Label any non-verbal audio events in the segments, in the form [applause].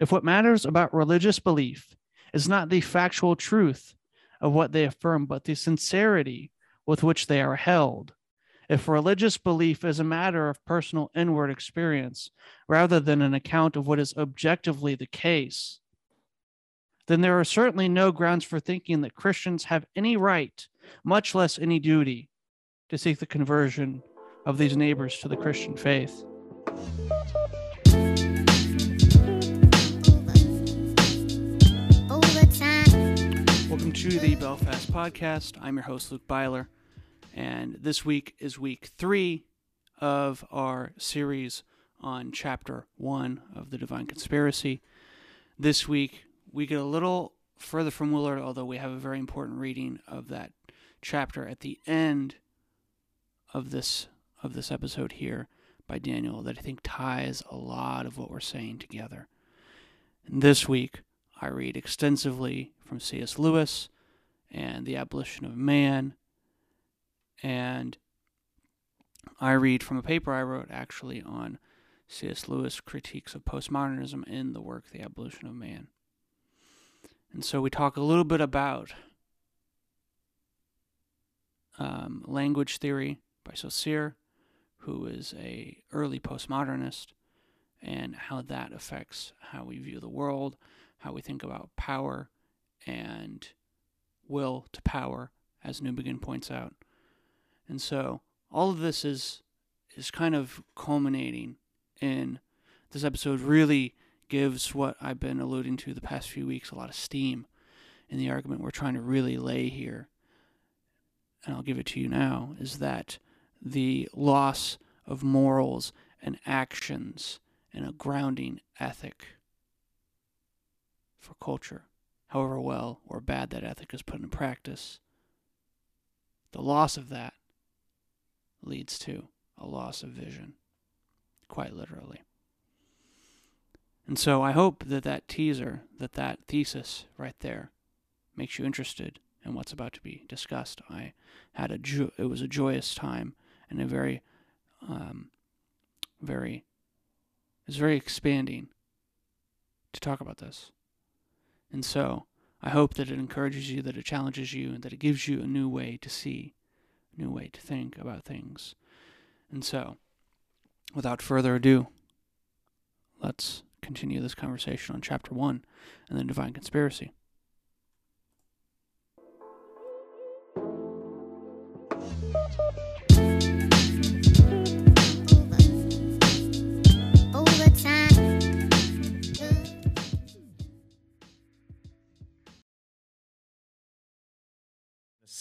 If what matters about religious belief is not the factual truth of what they affirm, but the sincerity with which they are held, if religious belief is a matter of personal inward experience rather than an account of what is objectively the case, then there are certainly no grounds for thinking that Christians have any right, much less any duty, to seek the conversion of these neighbors to the Christian faith. Welcome to the Belfast Podcast. I'm your host, Luke Byler, and this week is week three of our series on chapter one of the Divine Conspiracy. This week, we get a little further from Willard, although we have a very important reading of that chapter at the end of this of this episode here by Daniel that I think ties a lot of what we're saying together. And this week, I read extensively from C.S. Lewis and The Abolition of Man, and I read from a paper I wrote actually on C.S. Lewis critiques of postmodernism in the work The Abolition of Man. And so we talk a little bit about um, language theory by Saussure, who is a early postmodernist, and how that affects how we view the world, how we think about power and will to power, as Newbigin points out. And so all of this is is kind of culminating in this episode really gives what I've been alluding to the past few weeks a lot of steam in the argument we're trying to really lay here. And I'll give it to you now is that the loss of morals and actions and a grounding ethic for culture, however well or bad that ethic is put in practice, the loss of that leads to a loss of vision, quite literally. And so I hope that that teaser, that that thesis right there, makes you interested in what's about to be discussed. I had a jo- it was a joyous time and a very, um, very, it's very expanding to talk about this. And so I hope that it encourages you, that it challenges you, and that it gives you a new way to see, a new way to think about things. And so, without further ado, let's continue this conversation on chapter one and the divine conspiracy.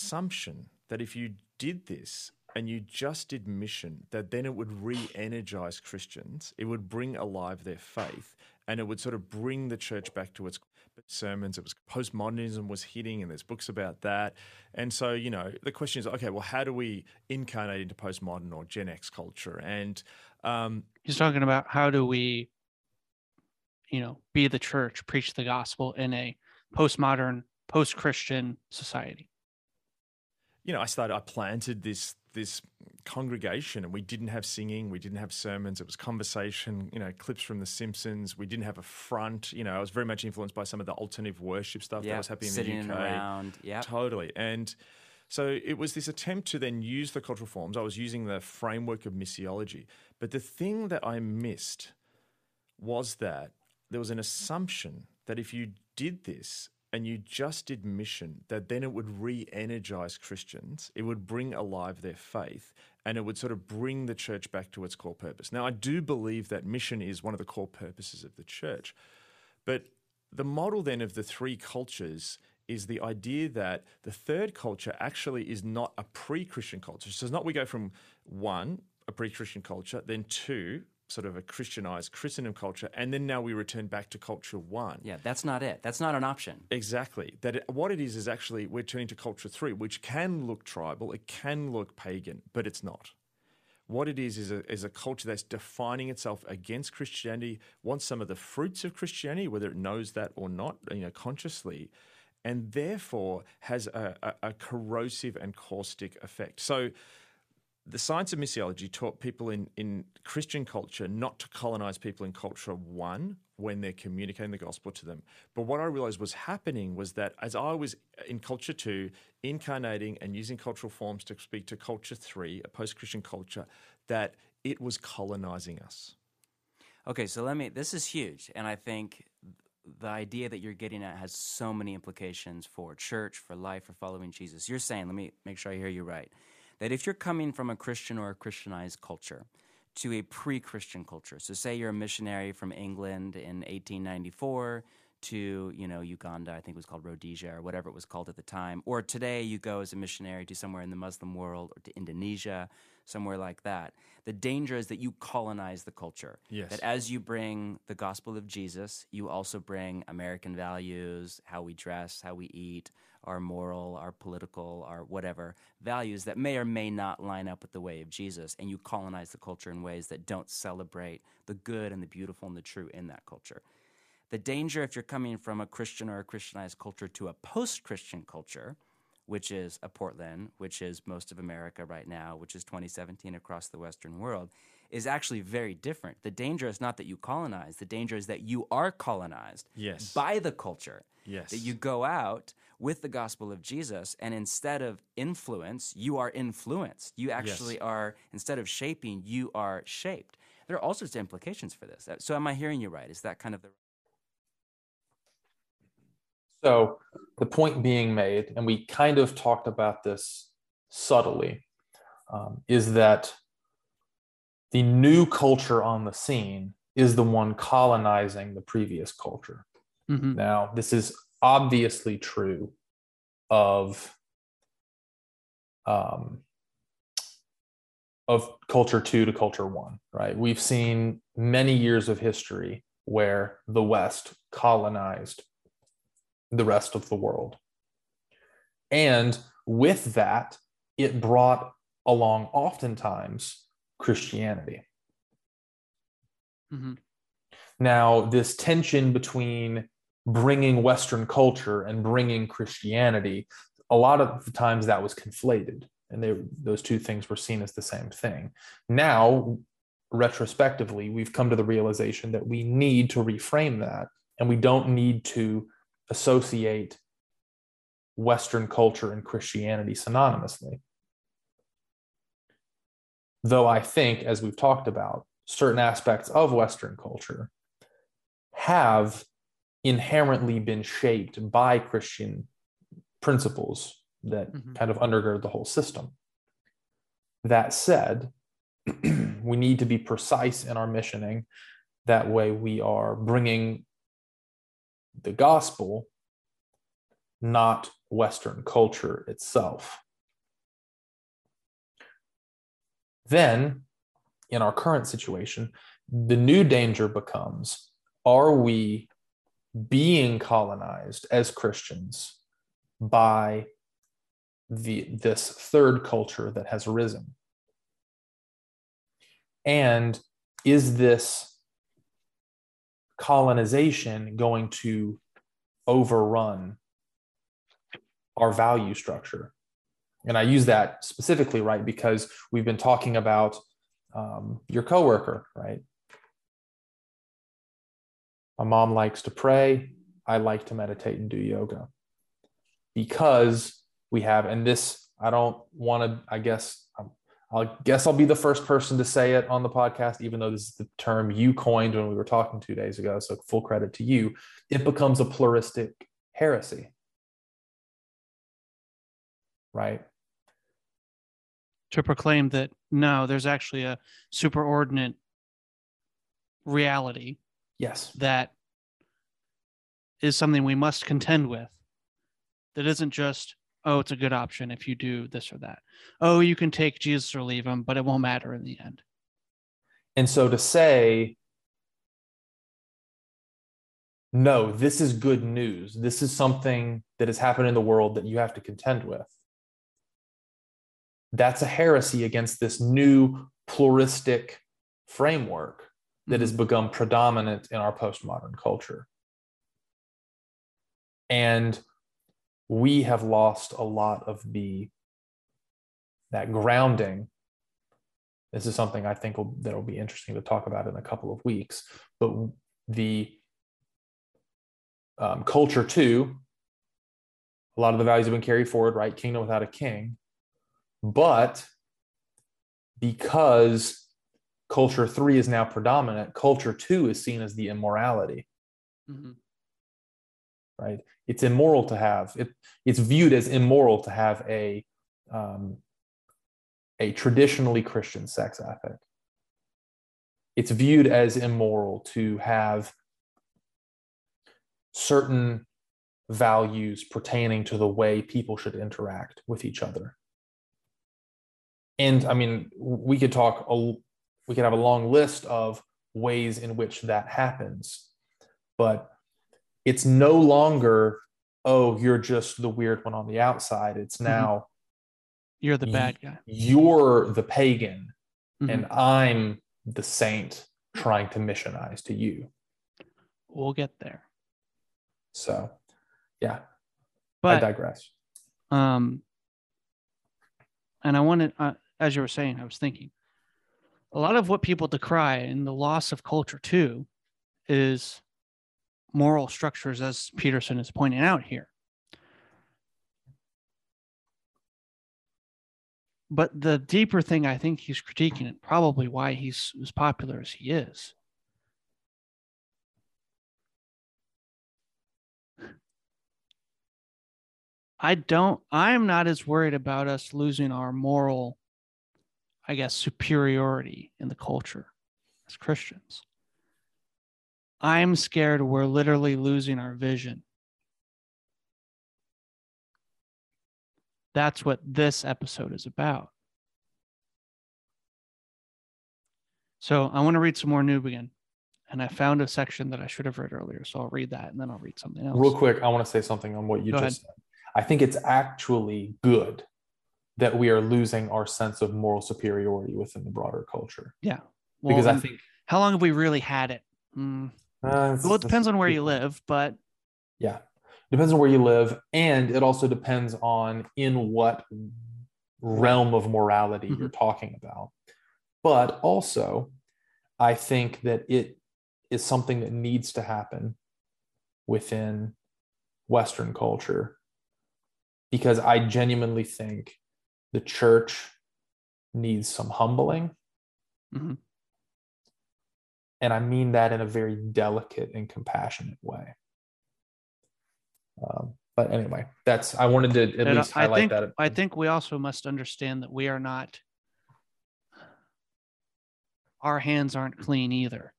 Assumption that if you did this and you just did mission, that then it would re energize Christians, it would bring alive their faith, and it would sort of bring the church back to its sermons. It was postmodernism was hitting, and there's books about that. And so, you know, the question is okay, well, how do we incarnate into postmodern or Gen X culture? And um, he's talking about how do we, you know, be the church, preach the gospel in a postmodern, post Christian society you know, I started, I planted this this congregation and we didn't have singing, we didn't have sermons, it was conversation, you know, clips from The Simpsons. We didn't have a front, you know, I was very much influenced by some of the alternative worship stuff yep, that was happening in the UK. around, yeah. Totally. And so it was this attempt to then use the cultural forms. I was using the framework of missiology. But the thing that I missed was that there was an assumption that if you did this, and you just did mission, that then it would re energize Christians, it would bring alive their faith, and it would sort of bring the church back to its core purpose. Now, I do believe that mission is one of the core purposes of the church, but the model then of the three cultures is the idea that the third culture actually is not a pre Christian culture. So it's not we go from one, a pre Christian culture, then two, sort of a Christianized Christendom culture, and then now we return back to culture one. Yeah, that's not it. That's not an option. Exactly. That it, what it is is actually we're turning to culture three, which can look tribal, it can look pagan, but it's not. What it is is a, is a culture that's defining itself against Christianity, wants some of the fruits of Christianity, whether it knows that or not, you know, consciously, and therefore has a, a, a corrosive and caustic effect. So the science of missiology taught people in, in Christian culture not to colonize people in culture one when they're communicating the gospel to them. But what I realized was happening was that as I was in culture two, incarnating and using cultural forms to speak to culture three, a post Christian culture, that it was colonizing us. Okay, so let me. This is huge, and I think the idea that you're getting at has so many implications for church, for life, for following Jesus. You're saying, let me make sure I hear you right, that if you're coming from a Christian or a Christianized culture to a pre Christian culture, so say you're a missionary from England in 1894 to you know Uganda, I think it was called Rhodesia or whatever it was called at the time, or today you go as a missionary to somewhere in the Muslim world or to Indonesia, somewhere like that. The danger is that you colonize the culture. Yes. That as you bring the gospel of Jesus, you also bring American values, how we dress, how we eat, our moral, our political, our whatever values that may or may not line up with the way of Jesus, and you colonize the culture in ways that don't celebrate the good and the beautiful and the true in that culture. The danger if you're coming from a Christian or a Christianized culture to a post Christian culture, which is a Portland, which is most of America right now, which is 2017 across the Western world, is actually very different. The danger is not that you colonize, the danger is that you are colonized Yes. by the culture. Yes. That you go out with the gospel of Jesus, and instead of influence, you are influenced. You actually are, instead of shaping, you are shaped. There are all sorts of implications for this. So, am I hearing you right? Is that kind of the So the point being made, and we kind of talked about this subtly, um, is that the new culture on the scene is the one colonizing the previous culture. Mhm. Now, this is obviously true of um, of culture two to culture one, right? We've seen many years of history where the West colonized the rest of the world. And with that, it brought along oftentimes Christianity. Mhm. Now, this tension between bringing Western culture and bringing Christianity, a lot of the times that was conflated, and they, those two things were seen as the same thing. Now, retrospectively, we've come to the realization that we need to reframe that, and we don't need to associate Western culture and Christianity synonymously. Though I think, as we've talked about, certain aspects of Western culture have inherently been shaped by Christian principles that Mhm. kind of undergird the whole system. That said, [clears throat] we need to be precise in our missioning. That way, we are bringing the gospel, not Western culture itself. Then, in our current situation, the new danger becomes are we being colonized as Christians by the, this third culture that has risen? And is this colonization going to overrun our value structure? And I use that specifically, right, because we've been talking about um, your coworker, right? My mom likes to pray. I like to meditate and do yoga because we have, and this, I don't want to, I guess, um, I guess I'll be the first person to say it on the podcast, even though this is the term you coined when we were talking two days ago. So full credit to you. It becomes a pluralistic heresy, right? To proclaim that no, there's actually a superordinate reality Yes. that is something we must contend with. That isn't just, oh, it's a good option if you do this or that. Oh, you can take Jesus or leave him, but it won't matter in the end. And so to say, no, this is good news. This is something that has happened in the world that you have to contend with. That's a heresy against this new pluralistic framework that has become predominant in our postmodern culture. And we have lost a lot of the that grounding this is something I think will, that'll be interesting to talk about in a couple of weeks. But the um, culture two, a lot of the values have been carried forward, right? Kingdom without a king. But because culture three is now predominant, culture two is seen as the immorality, Mhm. right? It's immoral to have it. It's viewed as immoral to have a um, a traditionally Christian sex ethic. It's viewed as immoral to have certain values pertaining to the way people should interact with each other. And I mean, we could talk, a, we could have a long list of ways in which that happens, but it's no longer, oh, you're just the weird one on the outside. It's now, You're the bad guy. you're the pagan Mhm. and I'm the saint trying to missionize to you. We'll get there. So, yeah, I digress. um and i wanted uh, as you were saying i was thinking a lot of what people decry in the loss of culture two is moral structures as peterson is pointing out here. But the deeper thing i think he's critiquing and probably why he's as popular as he is I don't, I'm not as worried about us losing our moral, I guess, superiority in the culture as Christians. I'm scared we're literally losing our vision. That's what this episode is about. So I want to read some more Newbigin. And I found a section that I should have read earlier. So I'll read that and then I'll read something else. Real quick, I want to say something on what you Go just said. I think it's actually good that we are losing our sense of moral superiority within the broader culture. Yeah. because I think how long have we really had it? Mm, uh, Well, it depends on where you live. live, but Yeah. Depends on where you live. And it also depends on in what realm of morality Mm-hmm. you're talking about. But also, I think that it is something that needs to happen within Western culture because I genuinely think the church needs some humbling. Mhm. And I mean that in a very delicate and compassionate way. Um, but anyway, that's I wanted to at and least I highlight think that. I think we also must understand that we are not our hands aren't clean either.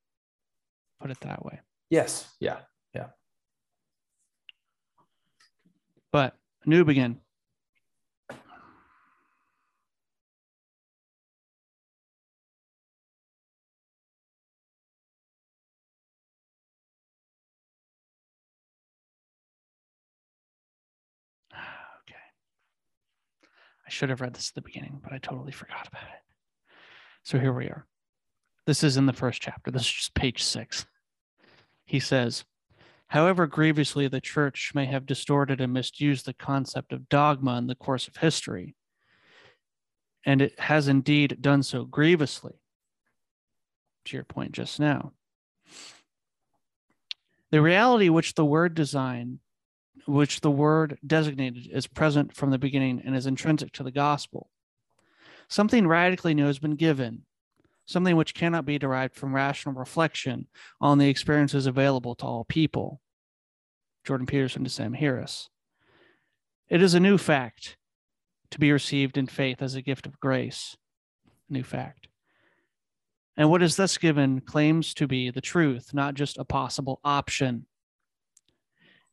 Put it that way. yes, Yeah. yeah, But Newbigin. I should have read this at the beginning, but I totally forgot about it. So here we are. This is in the first chapter. This is just page six. He says, However grievously the church may have distorted and misused the concept of dogma in the course of history, and it has indeed done so grievously, to your point just now, the reality which the word design, which the word designated, is present from the beginning and is intrinsic to the gospel. Something radically new has been given, something which cannot be derived from rational reflection on the experiences available to all people. Jordan Peterson to Sam Harris. It is a new fact to be received in faith as a gift of grace. New fact. And what is thus given claims to be the truth, not just a possible option.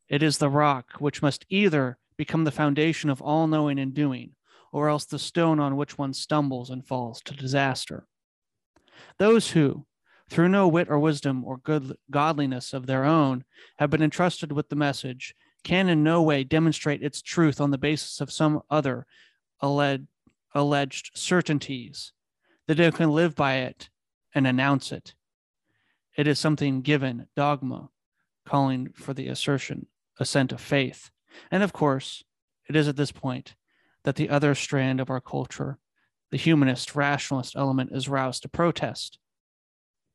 It is the rock which must either become the foundation of all knowing and doing, or else the stone on which one stumbles and falls to disaster. Those who, through no wit or wisdom or good godliness of their own, have been entrusted with the message, can in no way demonstrate its truth on the basis of some other alleged, certainties, that they can live by it and announce it. It is something given, dogma, calling for the assertion, assent of faith. And of course, it is at this point that the other strand of our culture, the humanist, rationalist element, is roused to protest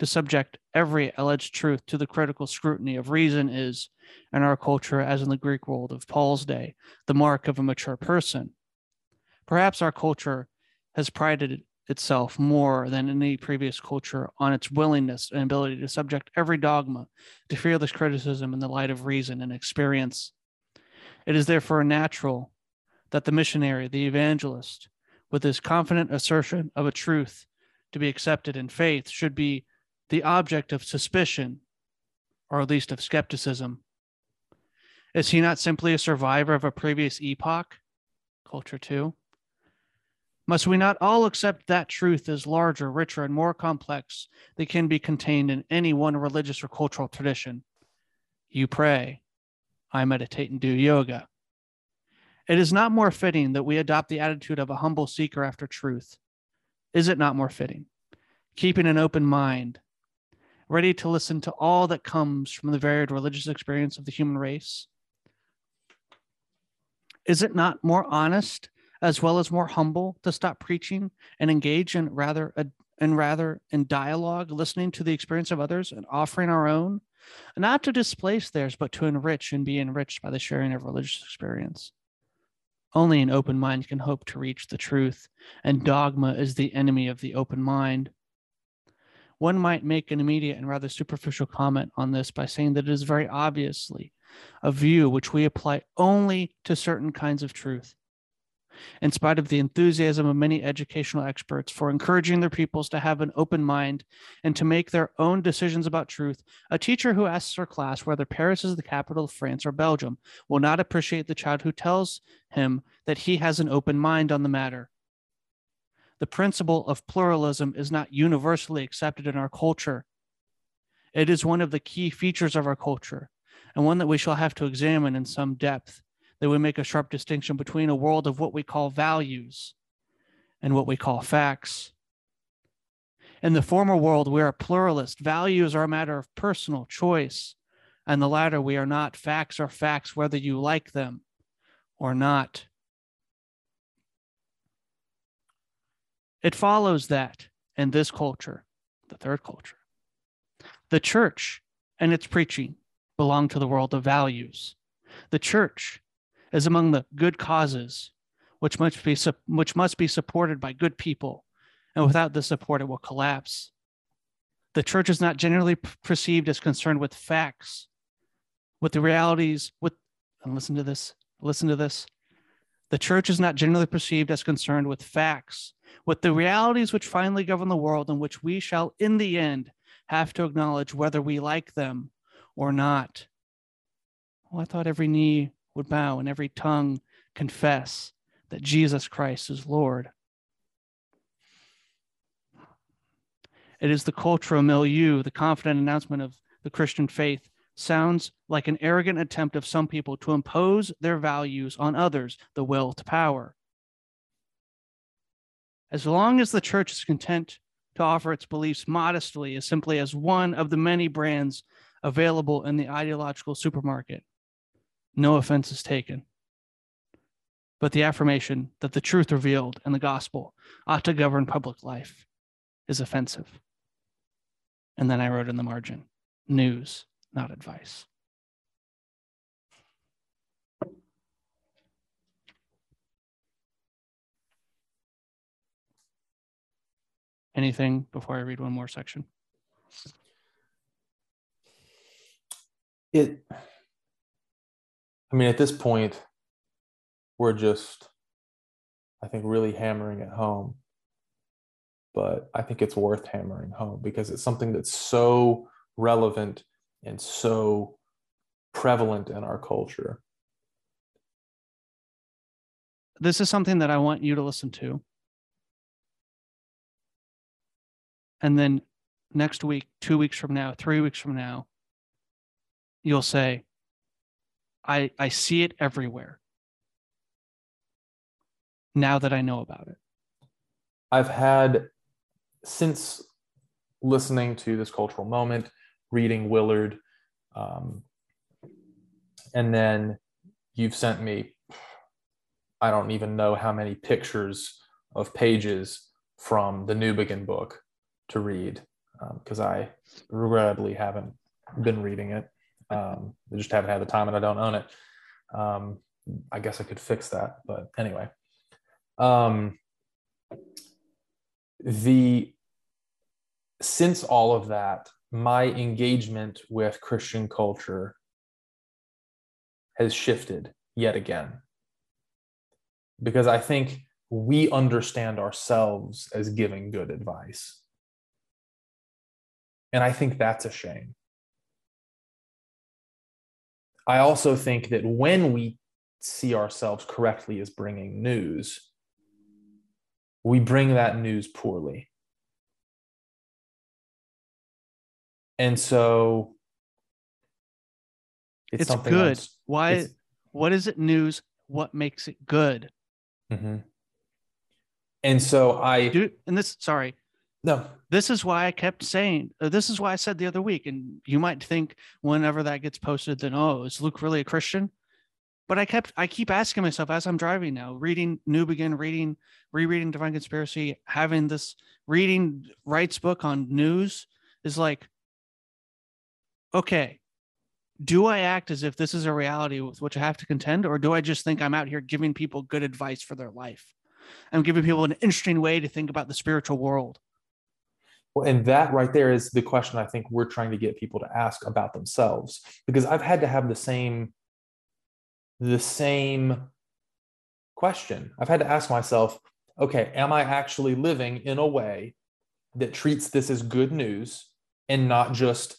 to subject every alleged truth to the critical scrutiny of reason is, in our culture, as in the Greek world of Paul's day, the mark of a mature person. Perhaps our culture has prided itself more than any previous culture on its willingness and ability to subject every dogma to fearless criticism in the light of reason and experience. It is therefore natural that the missionary, the evangelist, with his confident assertion of a truth to be accepted in faith, should be the object of suspicion, or at least of skepticism. Is he not simply a survivor of a previous epoch? Culture 2. Must we not all accept that truth as larger, richer, and more complex than can be contained in any one religious or cultural tradition? You pray, I meditate and do yoga. It is not more fitting that we adopt the attitude of a humble seeker after truth. Is it not more fitting? Keeping an open mind, ready to listen to all that comes from the varied religious experience of the human race? Is it not more honest as well as more humble to stop preaching and engage in rather and rather in dialogue, listening to the experience of others and offering our own, not to displace theirs, but to enrich and be enriched by the sharing of religious experience. Only an open mind can hope to reach the truth, and dogma is the enemy of the open mind. One might make an immediate and rather superficial comment on this by saying that it is very obviously a view which we apply only to certain kinds of truth in spite of the enthusiasm of many educational experts for encouraging their pupils to have an open mind and to make their own decisions about truth, a teacher who asks her class whether Paris is the capital of France or Belgium will not appreciate the child who tells him that he has an open mind on the matter. The principle of pluralism is not universally accepted in our culture. It is one of the key features of our culture, and one that we shall have to examine in some depth that we make a sharp distinction between a world of what we call values and what we call facts. In the former world, we are pluralist. Values are a matter of personal choice. And the latter, we are not. Facts are facts, whether you like them or not. It follows that in this culture, the third culture, the church and its preaching belong to the world of values. The church is among the good causes which must be which must be supported by good people and without this support it will collapse. The church is not generally perceived as concerned with facts with the realities with and listen to this listen to this. The church is not generally perceived as concerned with facts with the realities which finally govern the world and which we shall in the end have to acknowledge whether we like them or not. Well i thought every knee would bow and every tongue confess that Jesus Christ is Lord. It is the cultural milieu, the confident announcement of the Christian faith sounds like an arrogant attempt of some people to impose their values on others, the will to power. As long as the church is content to offer its beliefs modestly as simply as one of the many brands available in the ideological supermarket, no offense is taken. But the affirmation that the truth revealed in the gospel ought to govern public life is offensive. And then I wrote in the margin news, not advice. Anything before I read one more section? It I mean, at this point, we're just, I think, really hammering it home. But I think it's worth hammering home because it's something that's so relevant and so prevalent in our culture. This is something that I want you to listen to. And then next week, two weeks from now, three weeks from now, you'll say, I, I see it everywhere now that I know about it. I've had, since listening to this cultural moment, reading Willard, um, and then you've sent me, I don't even know how many pictures of pages from the Newbigin book to read. because um, I regrettably haven't been reading it. Um, I just haven't had the time and I don't own it. Um, I guess I could fix that, but anyway. Um, the since all of that, my engagement with Christian culture has shifted yet again. Because I think we understand ourselves as giving good advice. And I think that's a shame. I also think that when we see ourselves correctly as bringing news, we bring that news poorly. And so it's, it's good. Why? It's, what is it news? What makes it good? Mm-hmm. And so I do, and this, sorry, no, this is why I kept saying, uh, this is why I said the other week, and you might think whenever that gets posted, then, oh, is Luke really a Christian? But I kept, I keep asking myself as I'm driving now, reading Newbigin, reading, rereading Divine Conspiracy, having this reading Wright's book on news is like, okay, do I act as if this is a reality with which I have to contend, or do I just think I'm out here giving people good advice for their life? I'm giving people an interesting way to think about the spiritual world. Well, and that right there is the question I think we're trying to get people to ask about themselves because I've had to have the same the same question. I've had to ask myself, okay, am I actually living in a way that treats this as good news and not just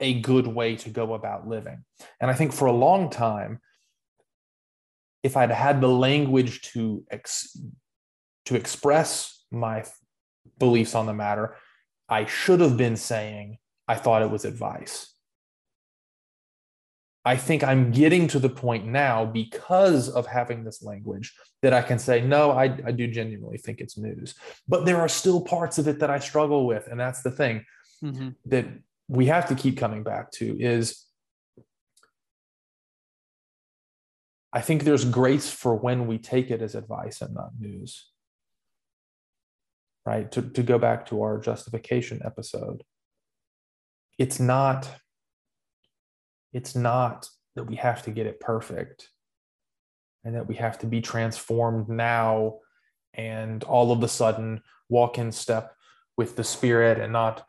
a good way to go about living. And I think for a long time, if I'd had the language to ex- to express my beliefs on the matter, I should have been saying I thought it was advice. I think I'm getting to the point now because of having this language that I can say, no, I, I do genuinely think it's news. But there are still parts of it that I struggle with. And that's the thing mm-hmm. that we have to keep coming back to is I think there's grace for when we take it as advice and not news. Right? To, to go back to our justification episode, it's not it's not that we have to get it perfect and that we have to be transformed now and all of a sudden walk in step with the spirit and not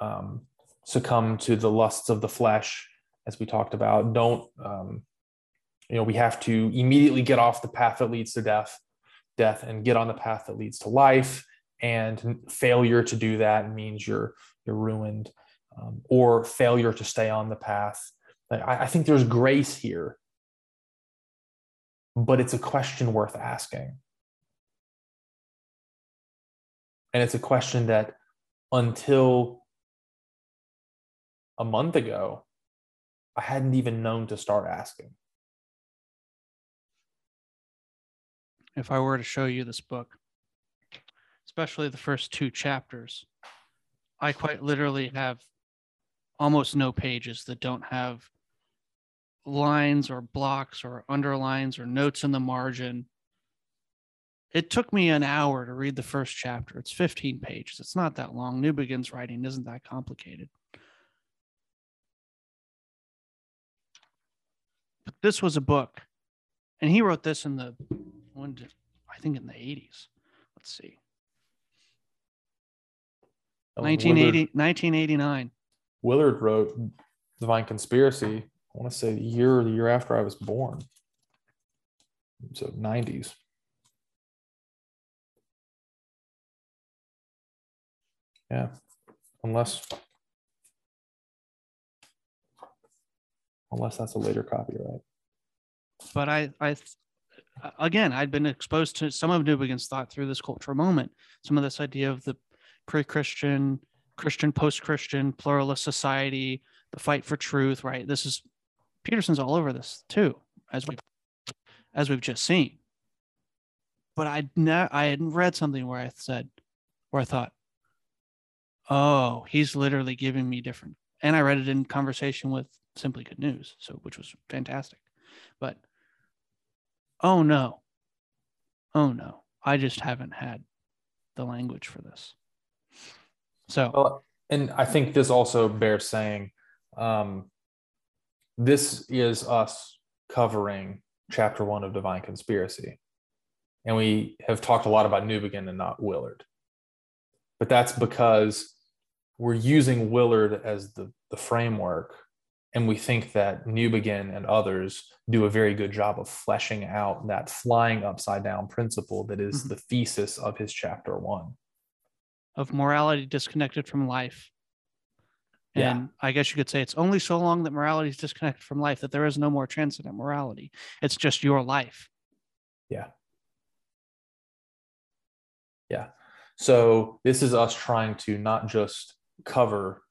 um, succumb to the lusts of the flesh, as we talked about. Don't, um, you know, we have to immediately get off the path that leads to death, death, and get on the path that leads to life. And failure to do that means you're you're ruined, um, or failure to stay on the path. I, I think there's grace here, but it's a question worth asking. And it's a question that until a month ago, I hadn't even known to start asking. If I were to show you this book, especially the first two chapters, I quite literally have almost no pages that don't have lines or blocks or underlines or notes in the margin. It took me an hour to read the first chapter. It's 15 pages. It's not that long. Newbigin's writing isn't that complicated. But this was a book, and he wrote this in the I think in the 80s. Let's see. 1980, Willard, 1989. Willard wrote Divine Conspiracy, I want to say the year the year after I was born. So 90s. Yeah. Unless unless that's a later copyright. But I, I, again, I'd been exposed to some of Newbigin's thought through this cultural moment. Some of this idea of the pre-Christian, Christian, post-Christian, pluralist society, the fight for truth. Right. This is Peterson's all over this too, as we, as we've just seen. But I ne- I had read something where I said, where I thought, oh, he's literally giving me different. And I read it in conversation with simply good news. So, which was fantastic. But oh no, oh no, I just haven't had the language for this. So, well, and I think this also bears saying. Um, this is us covering chapter one of Divine Conspiracy. And we have talked a lot about Newbigin and not Willard. But that's because we're using Willard as the, the framework. And we think that Newbigin and others do a very good job of fleshing out that flying upside down principle that is Mhm. the thesis of his chapter one. Of morality disconnected from life. Yeah. And I guess you could say it's only so long that morality is disconnected from life that there is no more transcendent morality. It's just your life. Yeah. Yeah. So this is us trying to not just cover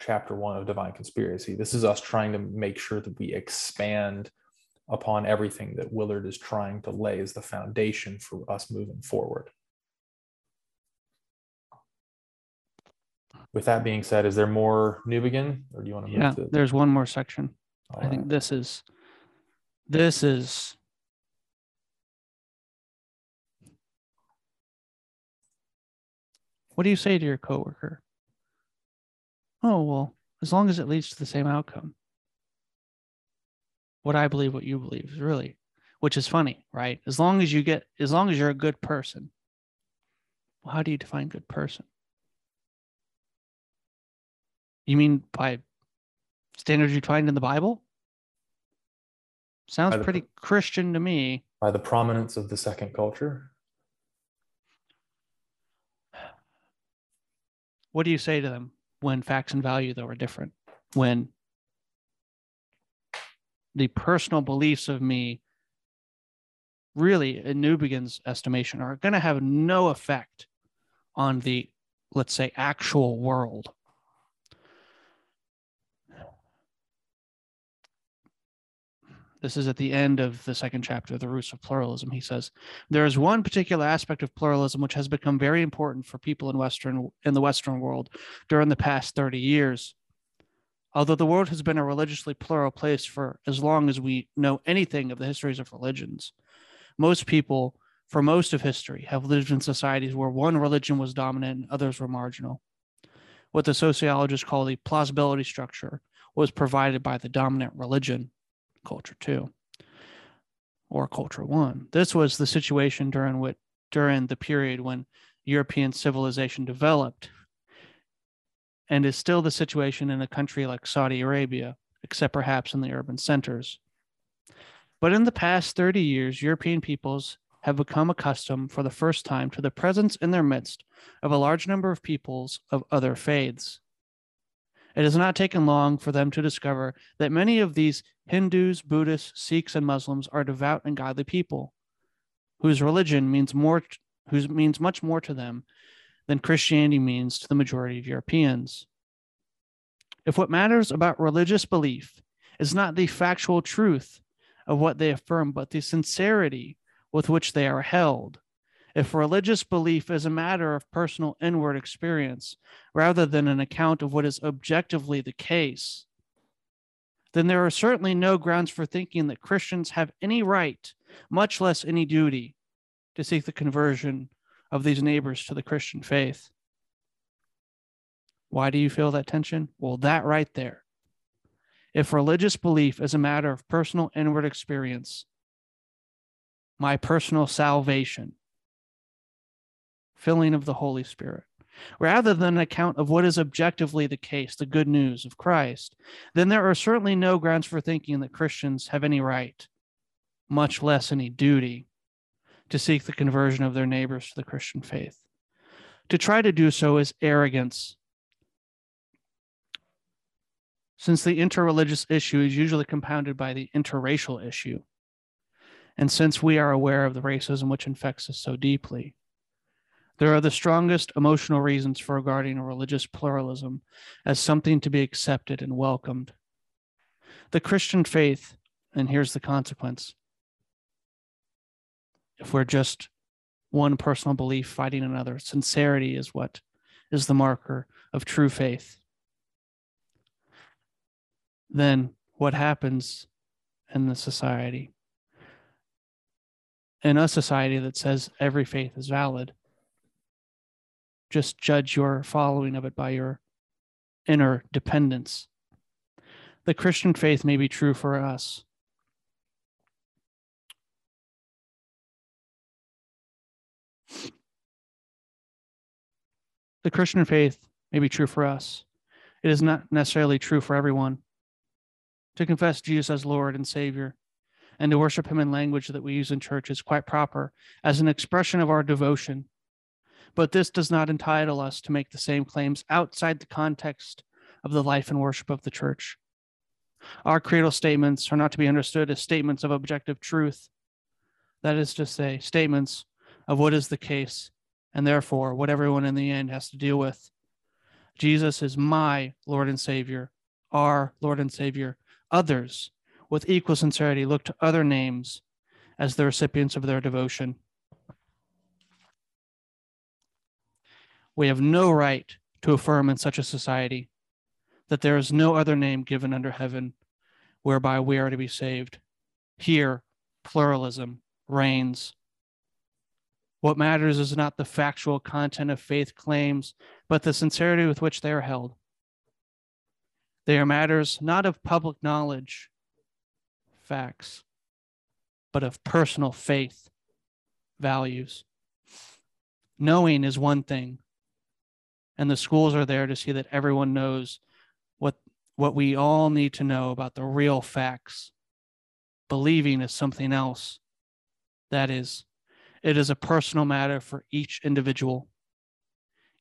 chapter one of Divine Conspiracy. This is us trying to make sure that we expand upon everything that Willard is trying to lay as the foundation for us moving forward. With that being said, is there more Newbigin, or do you want to move Yeah. to? There's one more section. All I right. think this is this is what do you say to your coworker? Oh well, as long as it leads to the same outcome. What I believe, what you believe is really, which is funny, right? As long as you get, as long as you're a good person. Well, how do you define good person? You mean by standards you find in the Bible? Sounds the- pretty Christian to me. by the prominence of the second culture. What do you say to them when facts and value, though, are different? When the personal beliefs of me, really, in Newbigin's estimation, are going to have no effect on the, let's say, actual world. This is at the end of the second chapter, The Roots of Pluralism. He says, There is one particular aspect of pluralism which has become very important for people in Western in the Western world during the past 30 years. Although the world has been a religiously plural place for as long as we know anything of the histories of religions, most people, for most of history, have lived in societies where one religion was dominant and others were marginal. What the sociologists call the plausibility structure was provided by the dominant religion, culture two, or culture one. This was the situation during what during the period when European civilization developed and is still the situation in a country like Saudi Arabia, except perhaps in the urban centers. But in the past 30 years, European peoples have become accustomed for the first time to the presence in their midst of a large number of peoples of other faiths. It has not taken long for them to discover that many of these Hindus, Buddhists, Sikhs, and Muslims are devout and godly people whose religion means more whose means much more to them than Christianity means to the majority of Europeans. If what matters about religious belief is not the factual truth of what they affirm, but the sincerity with which they are held, if religious belief is a matter of personal inward experience rather than an account of what is objectively the case, then there are certainly no grounds for thinking that Christians have any right, much less any duty, to seek the conversion of these neighbors to the Christian faith. Why do you feel that tension? Well, that right there. If religious belief is a matter of personal inward experience, my personal salvation, filling of the Holy Spirit, rather than an account of what is objectively the case, the good news of Christ, then there are certainly no grounds for thinking that Christians have any right, much less any duty, to seek the conversion of their neighbors to the Christian faith. To try to do so is arrogance. Since the interreligious issue is usually compounded by the interracial issue, and since we are aware of the racism which infects us so deeply, there are the strongest emotional reasons for regarding religious pluralism as something to be accepted and welcomed. The Christian faith, and here's the consequence if we're just one personal belief fighting another, sincerity is what is the marker of true faith. Then what happens in the society? In a society that says every faith is valid, just judge your following of it by your inner dependence. The Christian faith may be true for us. The Christian faith may be true for us. It is not necessarily true for everyone. To confess Jesus as Lord and Savior and to worship Him in language that we use in church is quite proper as an expression of our devotion. But this does not entitle us to make the same claims outside the context of the life and worship of the church. Our creedal statements are not to be understood as statements of objective truth. That is to say, statements of what is the case, and therefore what everyone in the end has to deal with. Jesus is my Lord and Savior, our Lord and Savior. Others, with equal sincerity, look to other names as the recipients of their devotion. We have no right to affirm in such a society that there is no other name given under heaven whereby we are to be saved. Here, pluralism reigns. What matters is not the factual content of faith claims, but the sincerity with which they are held. They are matters not of public knowledge, facts, but of personal faith, values. Knowing is one thing, and the schools are there to see that everyone knows what what we all need to know about the real facts. Believing is something else. That is, it is a personal matter for each individual.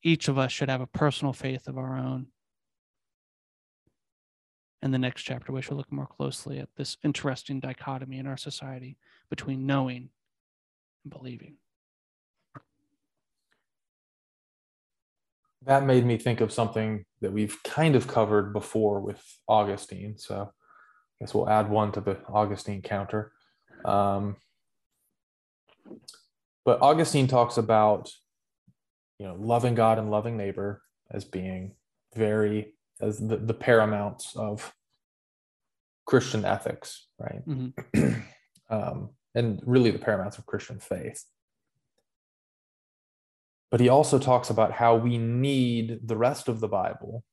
Each of us should have a personal faith of our own. In the next chapter, we shall look more closely at this interesting dichotomy in our society between knowing and believing. That made me think of something that we've kind of covered before with Augustine. So I guess we'll add one to the Augustine counter. Um, but Augustine talks about, you know, loving God and loving neighbor as being very as the, the paramounts of Christian ethics, right? Mm-hmm. [clears throat] um, and really the paramounts of Christian faith. But he also talks about how we need the rest of the Bible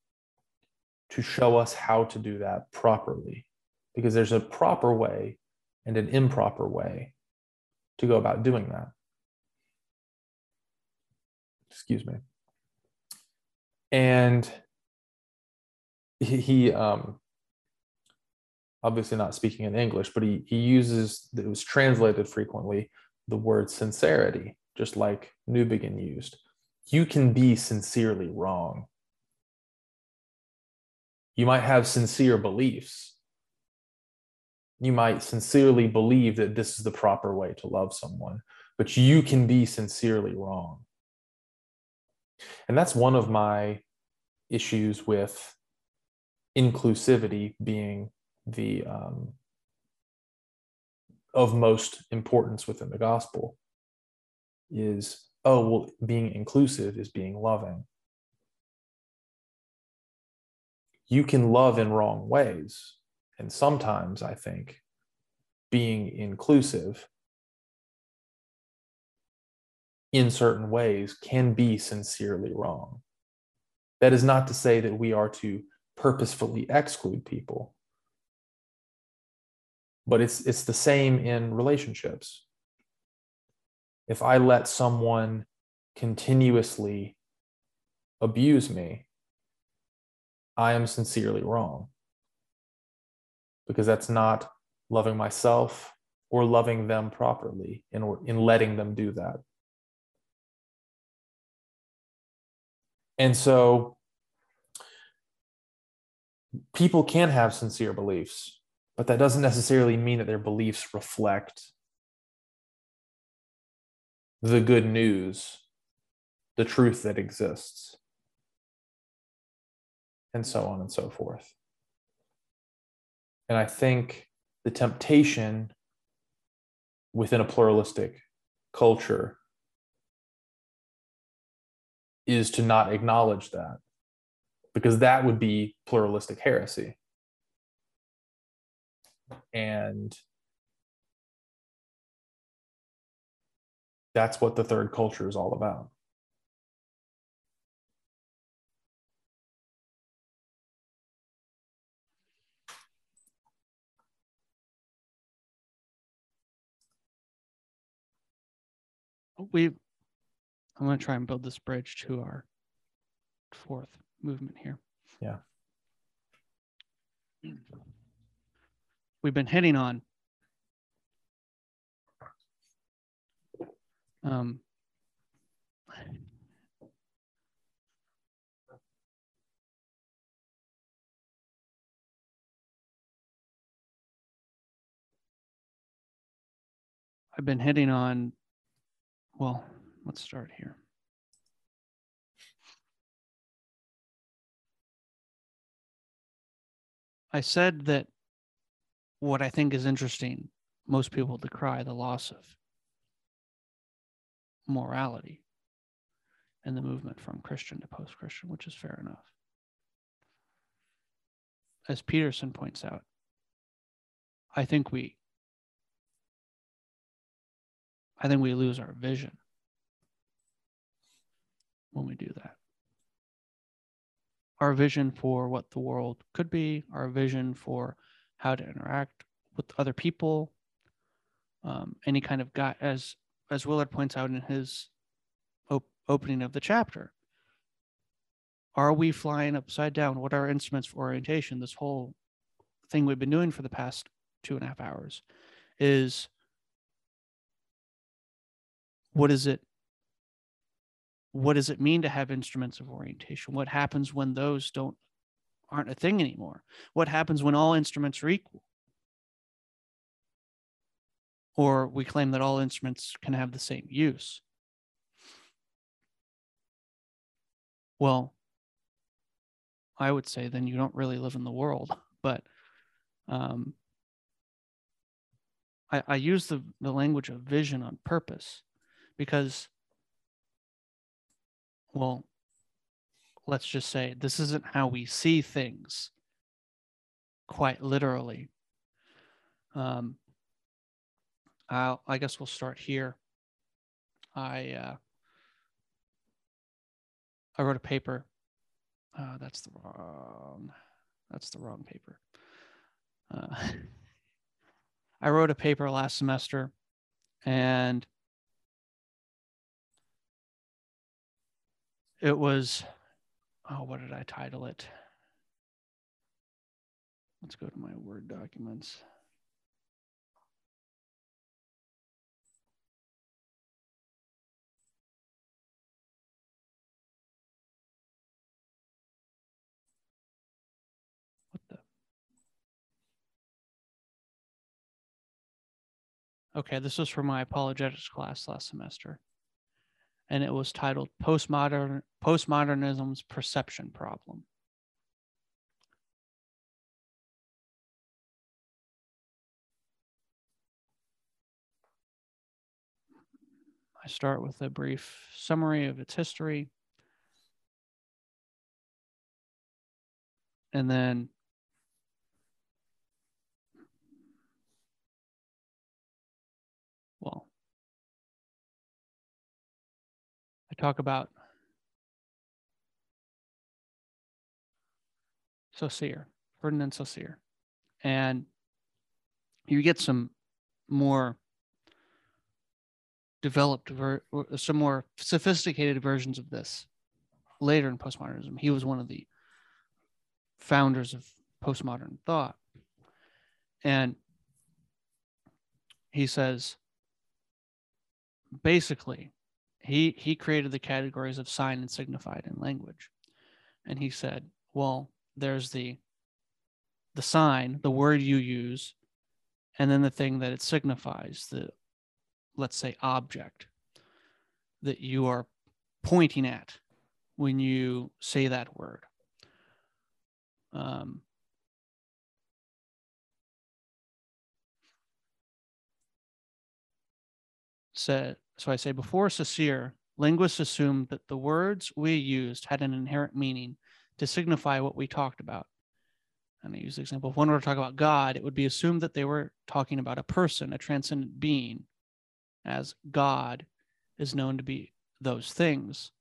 to show us how to do that properly, because there's a proper way and an improper way to go about doing that. Excuse me. And he, he um, obviously not speaking in English, but he, he uses, it was translated frequently, the word sincerity just like Newbigin used. You can be sincerely wrong. You might have sincere beliefs. You might sincerely believe that this is the proper way to love someone, but you can be sincerely wrong. And that's one of my issues with inclusivity being the um, of most importance within the gospel is oh well being inclusive is being loving. You can love in wrong ways. And sometimes i think being inclusive in certain ways can be sincerely wrong. That is not to say that we are to purposefully exclude people but it's it's the same in relationships if I let someone continuously abuse me, I am sincerely wrong because that's not loving myself or loving them properly in, in letting them do that. And so people can have sincere beliefs, but that doesn't necessarily mean that their beliefs reflect the good news, the truth that exists, and so on and so forth. And I think the temptation within a pluralistic culture is to not acknowledge that because that would be pluralistic heresy. And That's what the third culture is all about. we I'm going to try and build this bridge to our fourth movement here. Yeah. We've been hitting on um, I've been hitting on, well, let's start here. I said that what I think is interesting, most people decry the loss of morality in the movement from Christian to post Christian, which is fair enough. As Peterson points out, I think we I think we lose our vision when we do that. Our vision for what the world could be, our vision for how to interact with other people, um, any kind of guy, as as Willard points out in his op- opening of the chapter. Are we flying upside down? What are instruments for orientation? This whole thing we've been doing for the past two and a half hours is what is it what does it mean to have instruments of orientation what happens when those don't aren't a thing anymore what happens when all instruments are equal or we claim that all instruments can have the same use. Well i would say then you don't really live in the world but um, I, I use the, the language of vision on purpose because well let's just say this isn't how we see things quite literally. Um I guess we'll start here. I uh i wrote a paper. Uh that's the wrong that's the wrong paper. Uh, [laughs] i wrote a paper last semester and it was oh what did i title it? Let's go to my word documents okay this was for my apologetics class last semester and it was titled Postmodern Postmodernism's Perception Problem. I start with a brief summary of its history. And then well, I talk about Saussure, Ferdinand Saussure, and you get some more developed, ver- some more sophisticated versions of this later in postmodernism. He was one of the founders of postmodern thought. And he says basically, he he created the categories of sign and signified in language. And he said, well, there's the the sign, the word you use, and then the thing that it signifies, the let's say object that you are pointing at when you say that word. Um, so, so I say before Saussure, linguists assumed that the words we used had an inherent meaning to signify what we talked about. And I use the example if one were to talk about God, it would be assumed that they were talking about a person, a transcendent being, as God is known to be those things.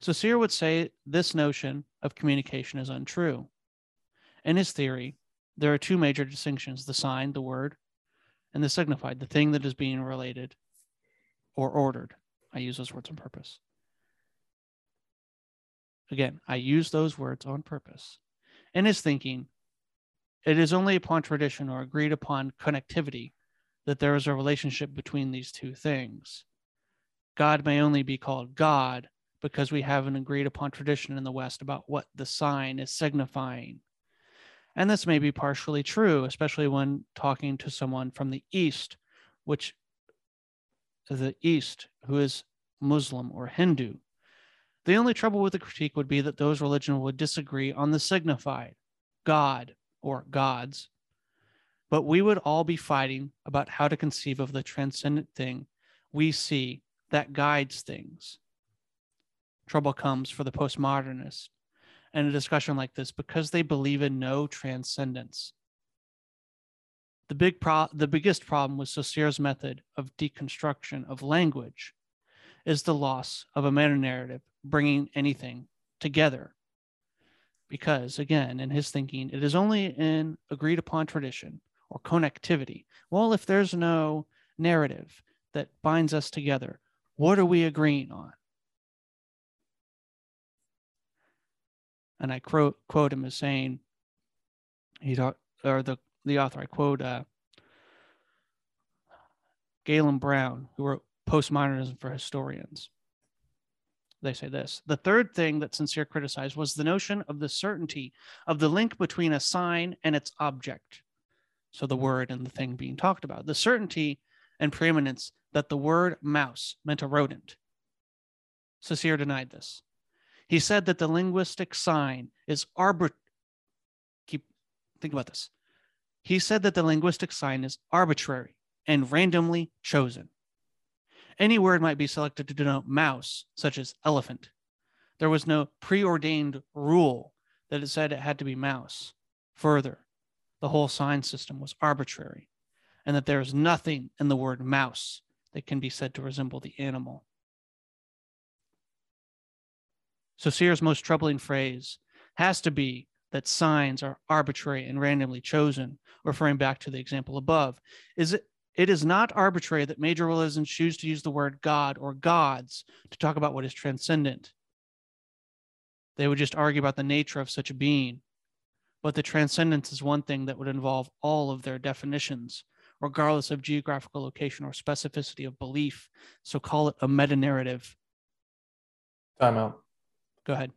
Saussure would say this notion of communication is untrue. In his theory, there are two major distinctions the sign, the word, and the signified, the thing that is being related or ordered. I use those words on purpose. Again, I use those words on purpose. In his thinking, it is only upon tradition or agreed upon connectivity that there is a relationship between these two things. God may only be called God because we have an agreed upon tradition in the West about what the sign is signifying. And this may be partially true, especially when talking to someone from the East, which the East, who is Muslim or Hindu. The only trouble with the critique would be that those religions would disagree on the signified God or gods. But we would all be fighting about how to conceive of the transcendent thing we see that guides things. Trouble comes for the postmodernist in a discussion like this because they believe in no transcendence. The big pro- the biggest problem with Saussure's method of deconstruction of language is the loss of a meta narrative bringing anything together. Because again, in his thinking, it is only in agreed upon tradition or connectivity. Well, if there's no narrative that binds us together, what are we agreeing on? And I quote, quote him as saying, he talked, or the, the author, I quote uh, Galen Brown, who wrote Postmodernism for Historians. They say this The third thing that Saussure criticized was the notion of the certainty of the link between a sign and its object. So the word and the thing being talked about. The certainty and preeminence that the word mouse meant a rodent. Saussure denied this. He said that the linguistic sign is arbitrary. Keep think about this. He said that the linguistic sign is arbitrary and randomly chosen. Any word might be selected to denote mouse, such as elephant. There was no preordained rule that it said it had to be mouse. Further, the whole sign system was arbitrary, and that there is nothing in the word mouse that can be said to resemble the animal. Saussure's most troubling phrase has to be that signs are arbitrary and randomly chosen, referring back to the example above. Is it it is not arbitrary that major religions choose to use the word God or gods to talk about what is transcendent. They would just argue about the nature of such a being. But the transcendence is one thing that would involve all of their definitions, regardless of geographical location or specificity of belief. So call it a meta narrative. Time out. Go ahead.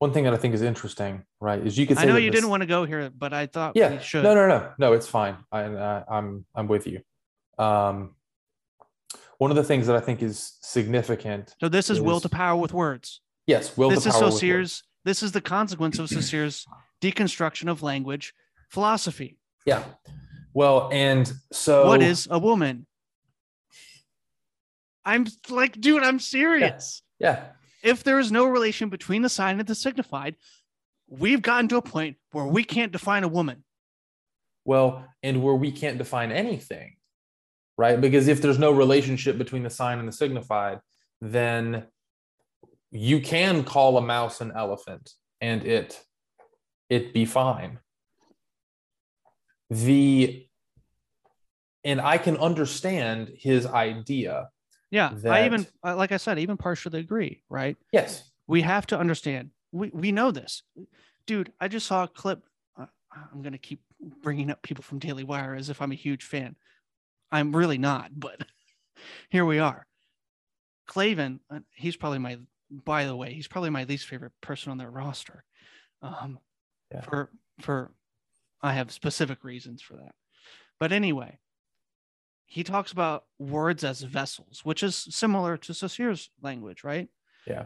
One thing that I think is interesting, right, is you could say I know you this- didn't want to go here, but I thought yeah we should. no no no no it's fine I, I i'm i'm with you um one of the things that i think is significant So this is will to power with words. yes will this to is Saussure's. This is the consequence of Saussure's [clears throat] deconstruction of language philosophy. yeah well and so what is a woman? I'm like, dude, I'm serious. yeah If there is no relation between the sign and the signified, we've gotten to a point where we can't define a woman. well and where we can't define anything right because if there's no relationship between the sign and the signified then you can call a mouse an elephant and it it be fine the and i can understand his idea Yeah, I even uh, like I said, even partially agree. Right? yes We have to understand. We we know this, dude. I just saw a clip. uh, I'm gonna keep bringing up people from Daily Wire as if I'm a huge fan. I'm really not, but [laughs] here we are. Klavan, uh, he's probably my. By the way, he's probably my least favorite person on their roster. Um, Yeah. For for, I have specific reasons for that. But anyway, he talks about words as vessels, which is similar to Saussure's language, right? yeah.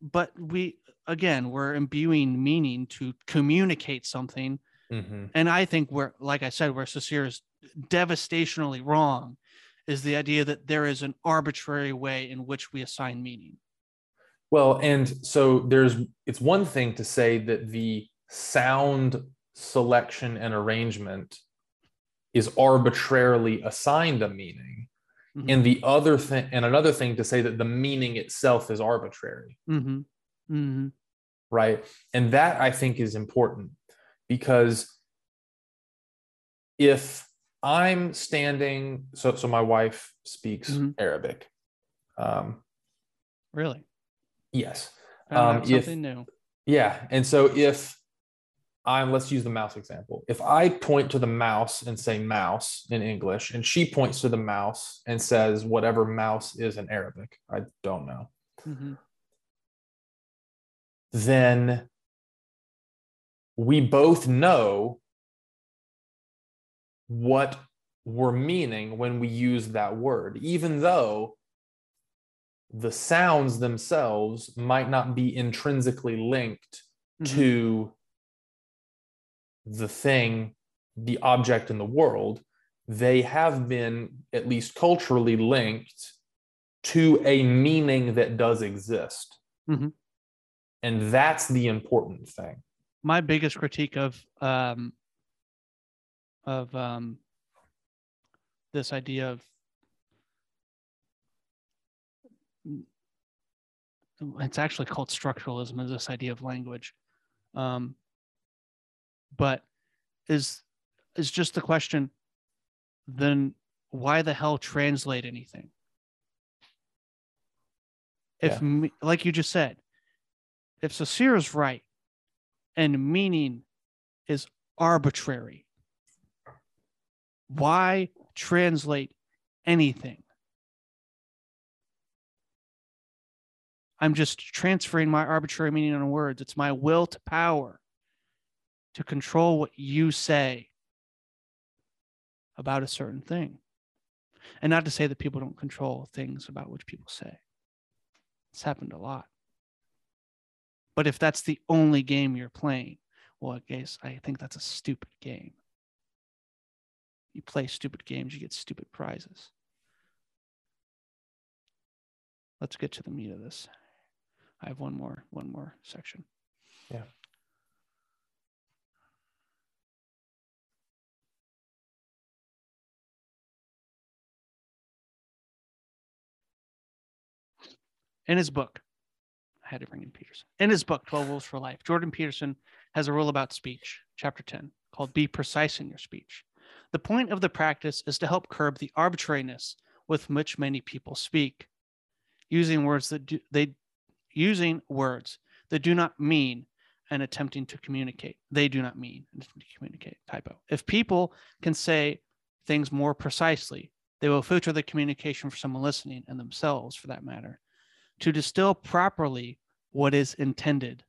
But we again we're imbuing meaning to communicate something. Hmm and i think we're like i said where Saussure is devastationally wrong is the idea that there is an arbitrary way in which we assign meaning. Well, and so there's it's one thing to say that the sound selection and arrangement is arbitrarily assigned a meaning. Mhm. And the other thing and another thing to say that the meaning itself is arbitrary, mm-hmm. Mm-hmm. right? And that I think is important because if I'm standing so so my wife speaks Mhm. Arabic. Um, Really? yes. Um, out if- something new. Yeah. And so if I'm, let's use the mouse example. If I point to the mouse and say mouse in English, and she points to the mouse and says whatever mouse is in Arabic, I don't know, Mhm. then we both know what we're meaning when we use that word, even though the sounds themselves might not be intrinsically linked Mhm. to the thing, the object in the world, they have been at least culturally linked to a meaning that does exist. Mhm. And that's the important thing. my biggest critique of um of um this idea of it's actually called structuralism is this idea of language um but is is just the question then why the hell translate anything if Yeah. me, like you just said if Saussure is right and meaning is arbitrary. Why translate anything? I'm just transferring my arbitrary meaning on words. It's my will to power to control what you say about a certain thing. And not to say that people don't control things about which people say. It's happened a lot. But if that's the only game you're playing, well, I guess I think that's a stupid game. You play stupid games, you get stupid prizes. Let's get to the meat of this. I have one more, one more section. Yeah. In his book, I had to bring in Peterson. In his book, 12 Rules for Life, Jordan Peterson has a rule about speech, chapter 10, called Be Precise in Your Speech. The point of the practice is to help curb the arbitrariness with which many people speak, using words that do, they using words that do not mean and attempting to communicate. They do not mean to communicate. Typo. If people can say things more precisely, they will filter the communication for someone listening and themselves, for that matter, to distill properly what is intended.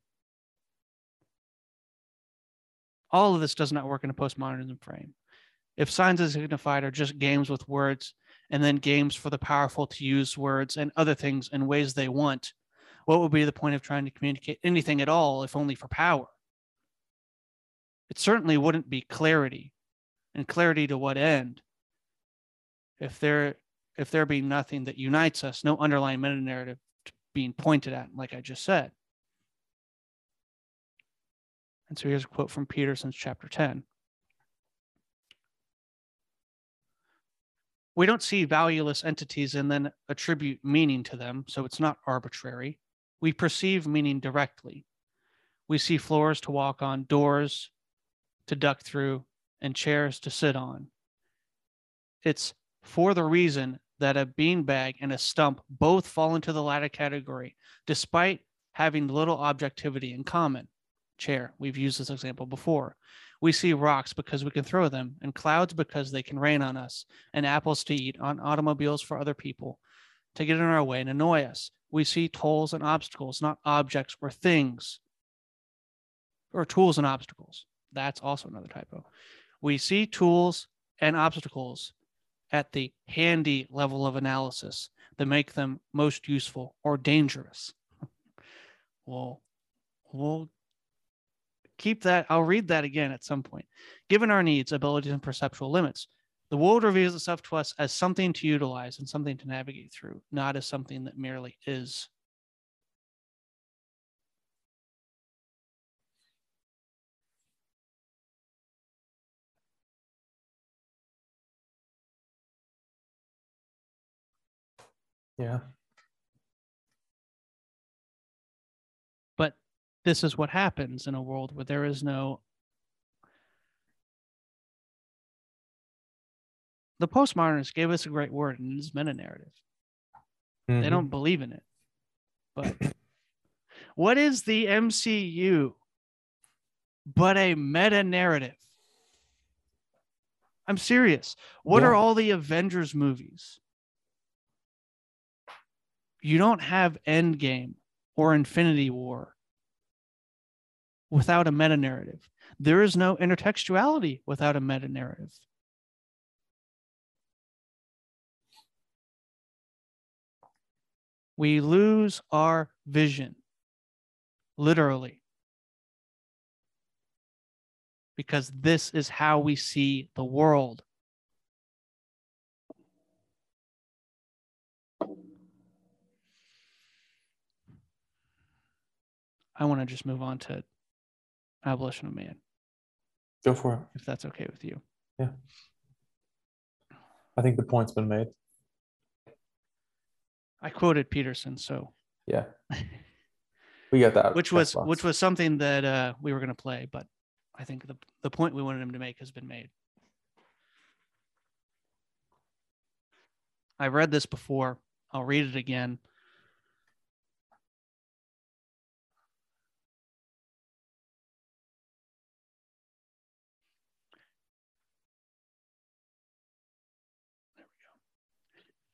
All of this does not work in a postmodernism frame. If signs as signified are just games with words and then games for the powerful to use words and other things in ways they want, what would be the point of trying to communicate anything at all if only for power? It certainly wouldn't be clarity. And clarity to what end? If there if there be nothing that unites us, no underlying meta narrative being pointed at, like I just said. And so here's a quote from Peterson's chapter 10. We don't see valueless entities and then attribute meaning to them, so it's not arbitrary. We perceive meaning directly. We see floors to walk on, doors to duck through, and chairs to sit on. It's for the reason that a beanbag and a stump both fall into the latter category, despite having little objectivity in common. Chair, we've used this example before. We see rocks because we can throw them, and clouds because they can rain on us, and apples to eat, on automobiles for other people to get in our way and annoy us. We see tolls and obstacles, not objects or things, or tools and obstacles. That's also another typo. We see tools and obstacles at the handy level of analysis that make them most useful or dangerous. [laughs] well, we'll keep that. I'll read that again at some point. Given our needs, abilities, and perceptual limits, the world reveals itself to us as something to utilize and something to navigate through, not as something that merely is. Yeah. But this is what happens in a world where there is no. The postmodernists gave us a great word, and it is meta narrative. They Mhm. don't believe in it. But what is the MCU but a meta narrative? I'm serious. What are all the Avengers movies? You don't have Endgame or Infinity War without a meta narrative. There is no intertextuality without a meta narrative. We lose our vision, literally, because this is how we see the world. I want to just move on to abolition of man, Go for it. if that's okay with you. Yeah. I think the point's been made. I quoted Peterson, so Yeah. [laughs] We got that. which was box. which was something that uh, we were going to play, but I think the the point we wanted him to make has been made. I read this before. I'll read it again.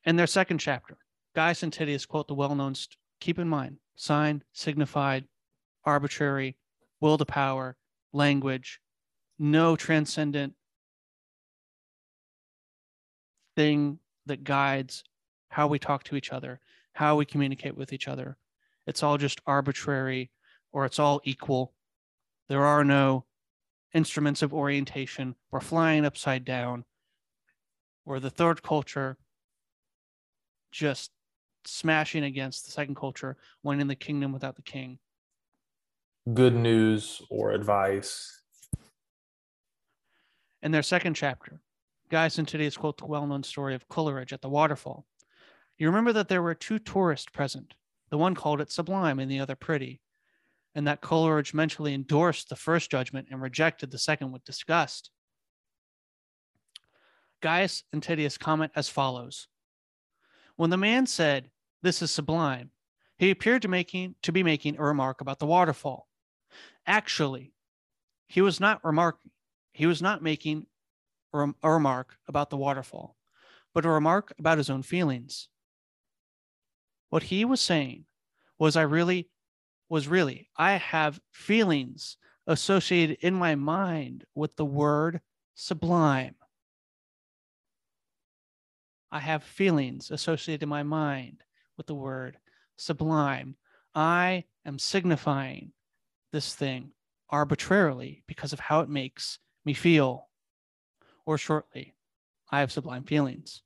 In their second chapter, Gaius and Titius quote the well-known. St- keep in mind, sign, signified, arbitrary, will to power, language, no transcendent thing that guides how we talk to each other, how we communicate with each other. It's all just arbitrary or it's all equal. There are no instruments of orientation. We're flying upside down. Or the third culture just smashing against the second culture, winning the kingdom without the king. good news or advice. In their second chapter, Gaius and Titius quote the well known story of Coleridge at the waterfall. You remember that there were two tourists present. The one called it sublime and the other pretty, and that Coleridge mentally endorsed the first judgment and rejected the second with disgust. Gaius and Titius comment as follows When the man said, This is sublime, he appeared to, making, to be making a remark about the waterfall. Actually, he was not remarking he was not making a rem- a remark about the waterfall, but a remark about his own feelings. What he was saying was I really was really I have feelings associated in my mind with the word sublime. I have feelings associated in my mind with the word sublime. I am signifying this thing arbitrarily because of how it makes me feel. Or shortly, I have sublime feelings.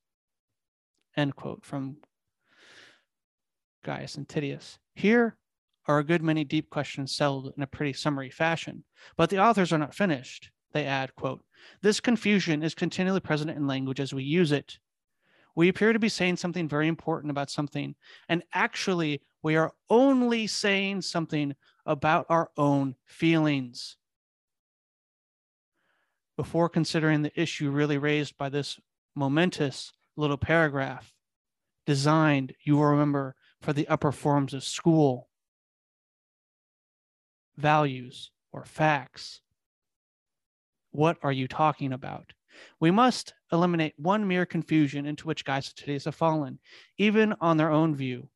End quote from Gaius and Titius. Here are a good many deep questions settled in a pretty summary fashion, but the authors are not finished. They add, quote, this confusion is continually present in language as we use it. We appear to be saying something very important about something, and actually, we are only saying something about our own feelings. Before considering the issue really raised by this momentous little paragraph, designed, you will remember, for the upper forms of school, values or facts. What are you talking about? We must eliminate one mere confusion into which Gaius and Titius have fallen, even on their own view,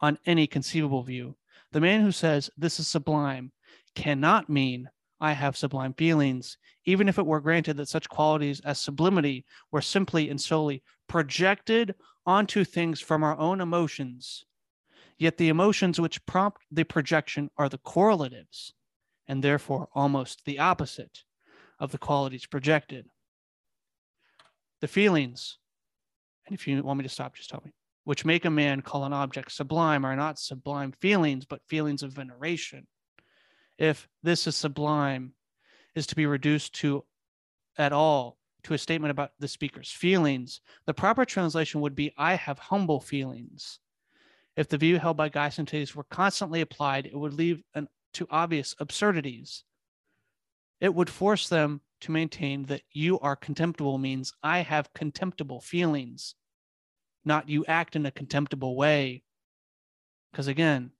on any conceivable view. The man who says this is sublime cannot mean I have sublime feelings, even if it were granted that such qualities as sublimity were simply and solely projected onto things from our own emotions. Yet the emotions which prompt the projection are the correlatives, and therefore almost the opposite of the qualities projected. The feelings, and if you want me to stop, just tell me, which make a man call an object sublime are not sublime feelings, but feelings of veneration. If this is sublime, is to be reduced to at all to a statement about the speaker's feelings, the proper translation would be I have humble feelings. If the view held by Titius were constantly applied, it would lead to obvious absurdities. It would force them to maintain that you are contemptible means I have contemptible feelings. not you act in a contemptible way. Because again,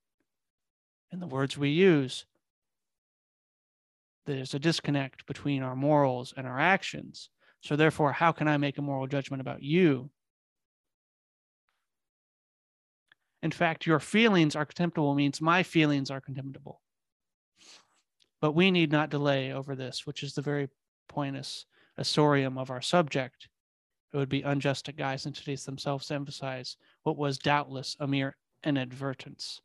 in the words we use, there's a disconnect between our morals and our actions. So, therefore, how can I make a moral judgment about you? In fact, your feelings are contemptible means my feelings are contemptible. But we need not delay over this, which is the very pons asinorum of our subject. It would be unjust to Gaius and Titius themselves to emphasize what was doubtless a mere inadvertence.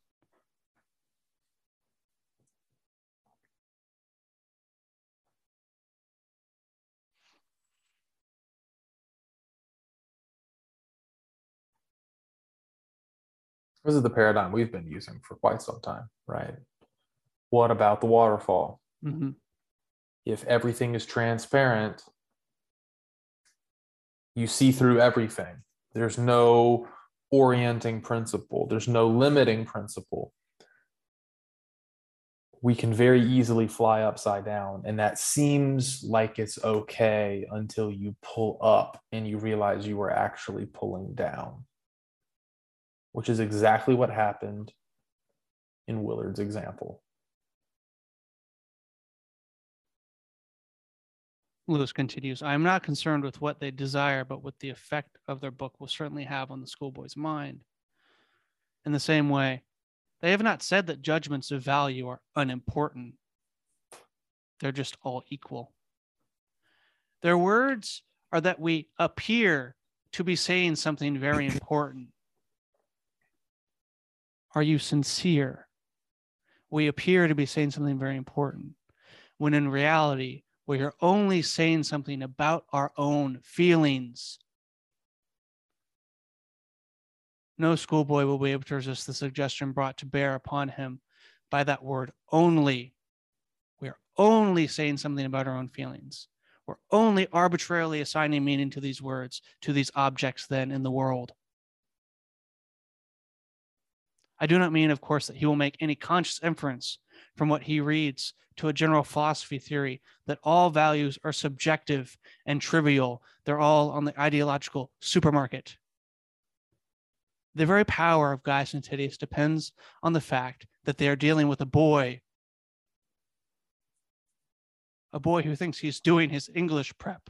This is the paradigm we've been using for quite some time, right? What about the waterfall? Mm-hmm. If everything is transparent, you see through everything. There's no orienting principle, there's no limiting principle. We can very easily fly upside down, and that seems like it's okay until you pull up and you realize you were actually pulling down, which is exactly what happened in Willard's example. Lewis continues, I am not concerned with what they desire, but what the effect of their book will certainly have on the schoolboy's mind. In the same way, they have not said that judgments of value are unimportant. They're just all equal. Their words are that we appear to be saying something very important. Are you sincere? We appear to be saying something very important, when in reality, we are only saying something about our own feelings. No schoolboy will be able to resist the suggestion brought to bear upon him by that word only. We are only saying something about our own feelings. We're only arbitrarily assigning meaning to these words, to these objects, then in the world. I do not mean, of course, that he will make any conscious inference from what he reads to a general philosophy theory that all values are subjective and trivial. They're all on the ideological supermarket. The very power of Gaius and Titius depends on the fact that they are dealing with a boy, a boy who thinks he's doing his English prep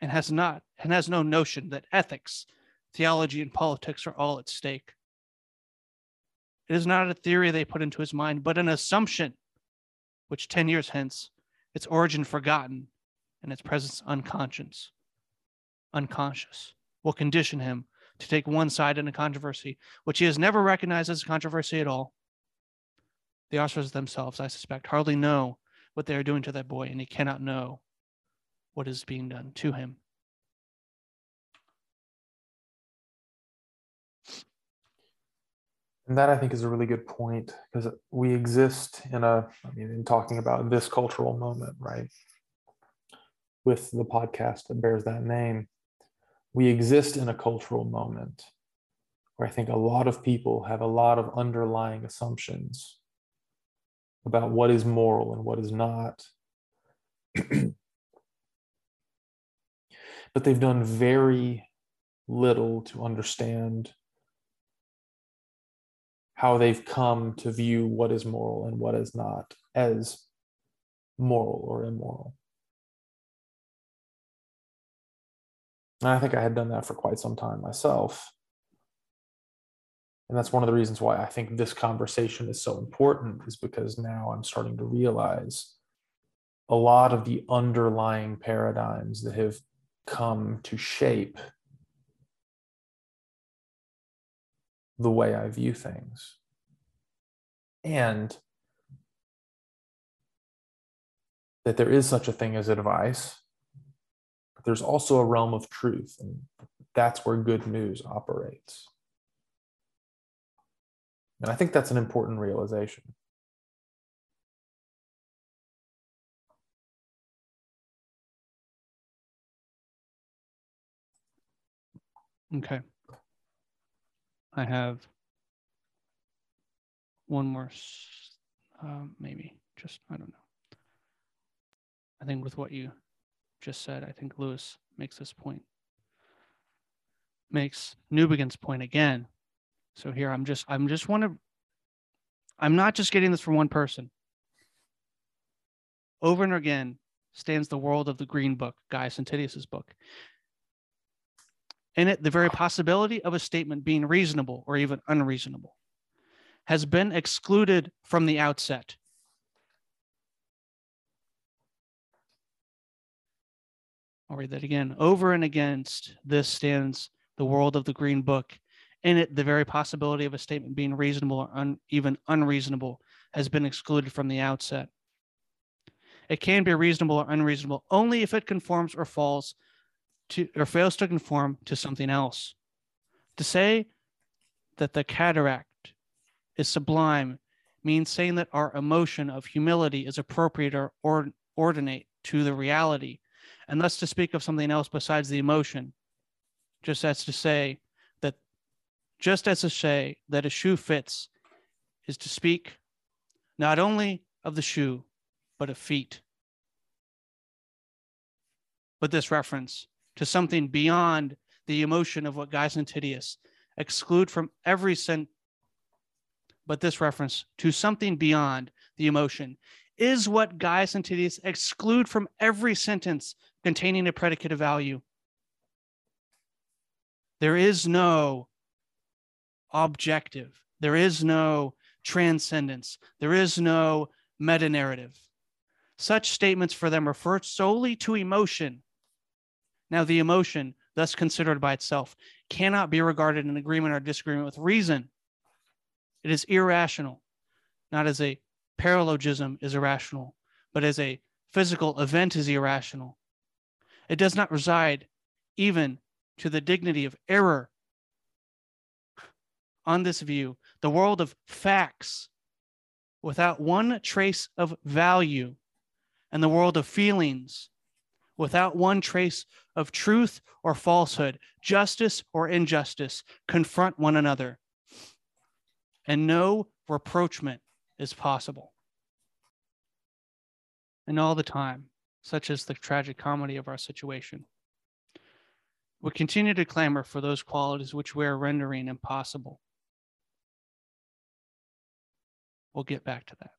and has not and has no notion that ethics, theology, and politics are all at stake. It is not a theory they put into his mind, but an assumption, which 10 years hence, its origin forgotten and its presence unconscious, unconscious, will condition him to take one side in a controversy which he has never recognized as a controversy at all. The officers themselves, I suspect, hardly know what they are doing to that boy, and he cannot know what is being done to him. And that I think is a really good point because we exist in a, I mean, in talking about this cultural moment, right? With the podcast that bears that name, we exist in a cultural moment where I think a lot of people have a lot of underlying assumptions about what is moral and what is not. [clears throat] but they've done very little to understand how they've come to view what is moral and what is not as moral or immoral. And I think I had done that for quite some time myself. And that's one of the reasons why I think this conversation is so important, is because now I'm starting to realize a lot of the underlying paradigms that have come to shape the way I view things. And that there is such a thing as advice, but there's also a realm of truth, and that's where good news operates. And I think that's an important realization. Okay. I have one more, uh, maybe just, I don't know. I think with what you just said, I think Lewis makes this point. makes Newbigin's point again. So here I'm just I'm just want to I'm not just getting this from one person. Over and again stands the world of the Green Book, Gaius and Titius's book. In it, the very possibility of a statement being reasonable or even unreasonable has been excluded from the outset. I'll read that again. Over and against this stands the world of the Green Book. In it, the very possibility of a statement being reasonable or un, even unreasonable has been excluded from the outset. It can be reasonable or unreasonable only if it conforms or falls to or fails to conform to something else. To say that the cataract is sublime means saying that our emotion of humility is appropriate or, or ordinate to the reality, and thus to speak of something else besides the emotion, just as to say that just as to say that a shoe fits is to speak not only of the shoe, but of feet. But this reference to something beyond the emotion of what Gaius and Titius exclude from every sen but this reference to something beyond the emotion is what Gaius and Titius exclude from every sentence containing a predicate of value. There is no objective. There is no transcendence. There is no meta narrative. Such statements for them refer solely to emotion now, the emotion, thus considered by itself, cannot be regarded in agreement or disagreement with reason. It is irrational, not as a paralogism is irrational, but as a physical event is irrational. It does not reside even to the dignity of error. On this view, the world of facts without one trace of value and the world of feelings without one trace of truth or falsehood, justice or injustice, confront one another. And no reproachment is possible. And all the time, such is the tragic comedy of our situation. We continue to clamor for those qualities which we are rendering impossible. We'll get back to that.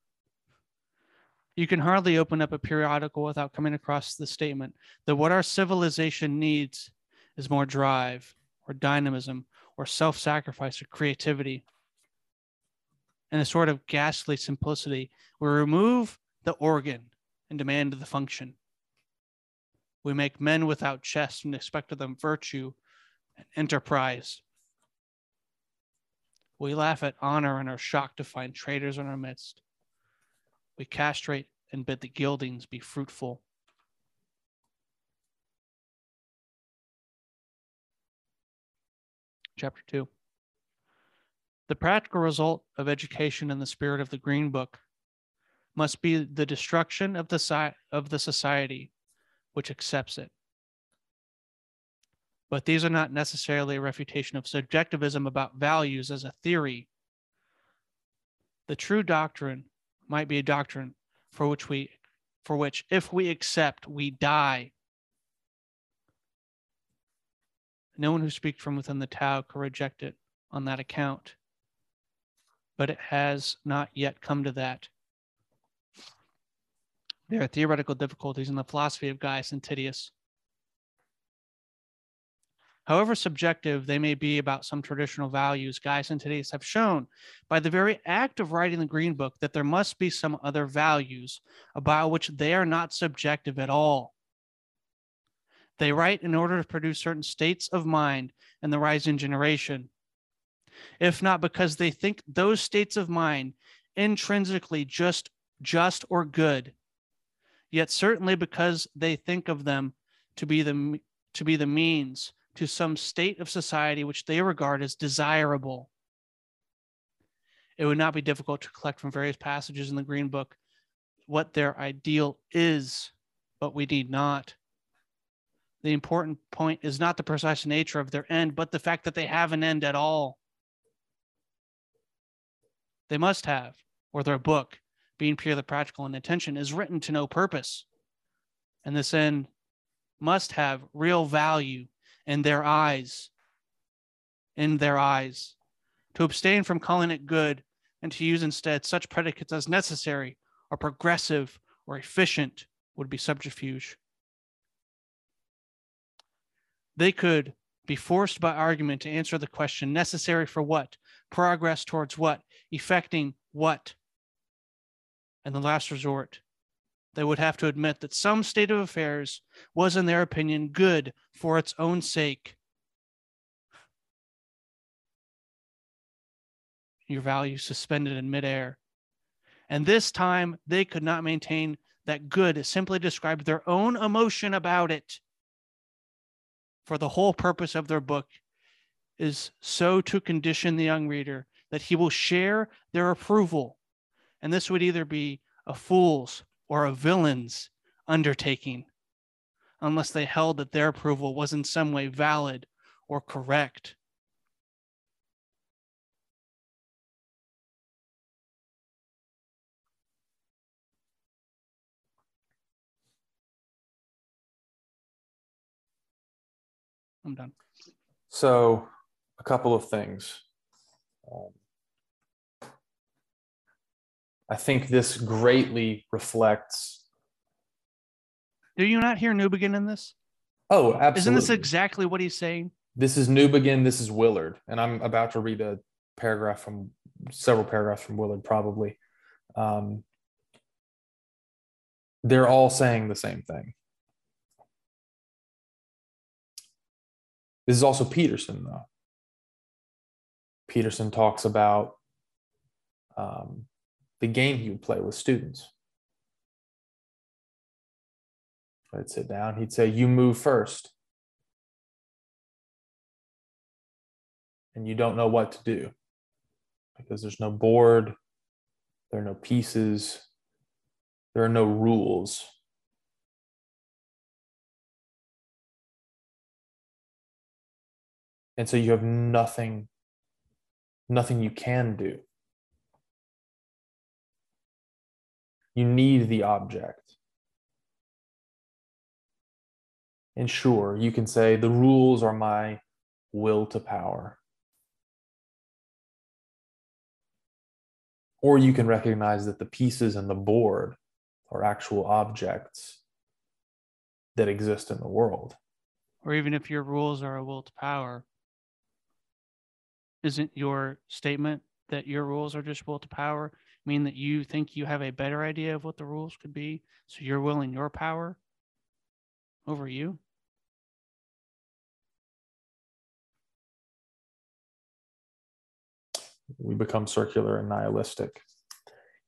You can hardly open up a periodical without coming across the statement that what our civilization needs is more drive or dynamism or self sacrifice or creativity. And a sort of ghastly simplicity, we remove the organ and demand the function. We make men without chests and expect of them virtue and enterprise. We laugh at honor and are shocked to find traitors in our midst. We castrate and bid the gildings be fruitful. Chapter 2. The practical result of education in the spirit of the Green Book must be the destruction of the, of the society which accepts it. But these are not necessarily a refutation of subjectivism about values as a theory. The true doctrine might be a doctrine for which we for which if we accept we die no one who speaks from within the tao can reject it on that account but it has not yet come to that there are theoretical difficulties in the philosophy of gaius and Titius. However subjective they may be about some traditional values, Gaius and Titius have shown by the very act of writing the Green Book that there must be some other values about which they are not subjective at all. They write in order to produce certain states of mind in the rising generation, if not because they think those states of mind intrinsically just just or good, yet certainly because they think of them to be the to be the means to some state of society which they regard as desirable. It would not be difficult to collect from various passages in the Green Book what their ideal is, but we need not. The important point is not the precise nature of their end, but the fact that they have an end at all. They must have, or their book, being purely practical in intention, is written to no purpose. And this end must have real value in their eyes in their eyes. To abstain from calling it good and to use instead such predicates as necessary or progressive or efficient would be subterfuge. They could be forced by argument to answer the question necessary for what, progress towards what, effecting what. And the last resort, they would have to admit that some state of affairs was, in their opinion, good for its own sake. Your value suspended in midair. And this time they could not maintain that good simply described their own emotion about it. For the whole purpose of their book is so to condition the young reader that he will share their approval. And this would either be a fool's or a villain's undertaking, unless they held that their approval was in some way valid or correct. I'm done. So, a couple of things. Um, I think this greatly reflects. Do you not hear Newbigin in this? Oh, absolutely. Isn't this exactly what he's saying? This is Newbigin. This is Willard, and I'm about to read a paragraph from several paragraphs from Willard, probably. Um, they're all saying the same thing. This is also Peterson, though. Peterson talks about um, the game he would play with students. I'd sit down, he'd say, You move first. And you don't know what to do because there's no board, there are no pieces, there are no rules. And so you have nothing, nothing you can do. You need the object. And sure, you can say, the rules are my will to power. Or you can recognize that the pieces and the board are actual objects that exist in the world. Or even if your rules are a will to power, isn't your statement that your rules are just will to power mean that you think you have a better idea of what the rules could be so you're willing your power over you? We become circular and nihilistic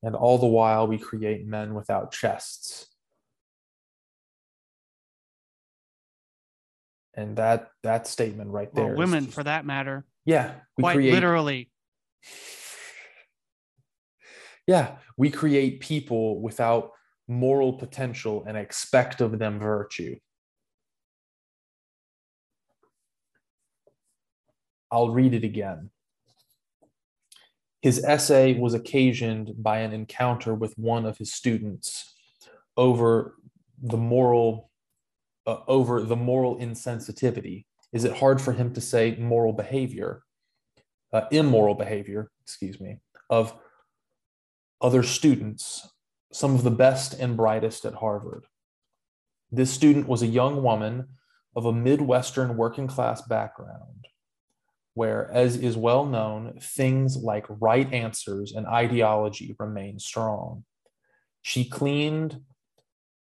and all the while we create men without chests. And that that statement right well, there women just, for that matter yeah we quite create, literally yeah we create people without moral potential and expect of them virtue. I'll read it again. His essay was occasioned by an encounter with one of his students over the moral uh, over the moral insensitivity. Is it hard for him to say moral behavior uh, immoral behavior excuse me of other students some of the best and brightest at harvard. This student was a young woman of a midwestern working class background where as is well known things like right answers and ideology remain strong. She cleaned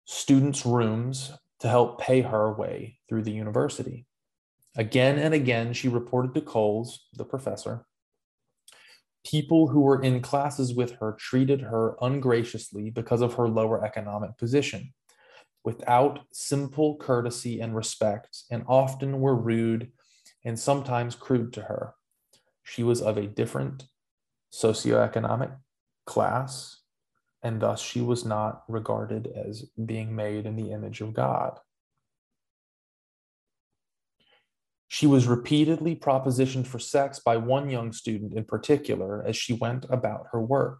students rooms to help pay her way through the university. Again and again, she reported to Coles, the professor, people who were in classes with her treated her ungraciously because of her lower economic position, without simple courtesy and respect, and often were rude and sometimes crude to her. She was of a different socioeconomic class, and thus she was not regarded as being made in the image of God. She was repeatedly propositioned for sex by one young student in particular as she went about her work.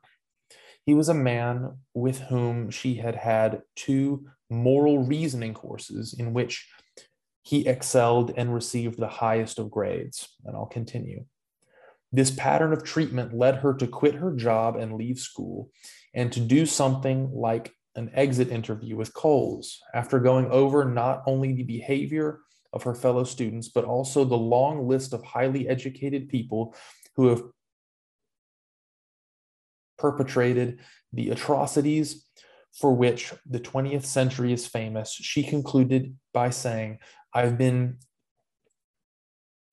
He was a man with whom she had had two moral reasoning courses in which he excelled and received the highest of grades. And I'll continue. This pattern of treatment led her to quit her job and leave school and to do something like an exit interview with Coles after going over not only the behavior of her fellow students, but also the long list of highly educated people who have perpetrated the atrocities for which the 20th century is famous, she concluded by saying, I've been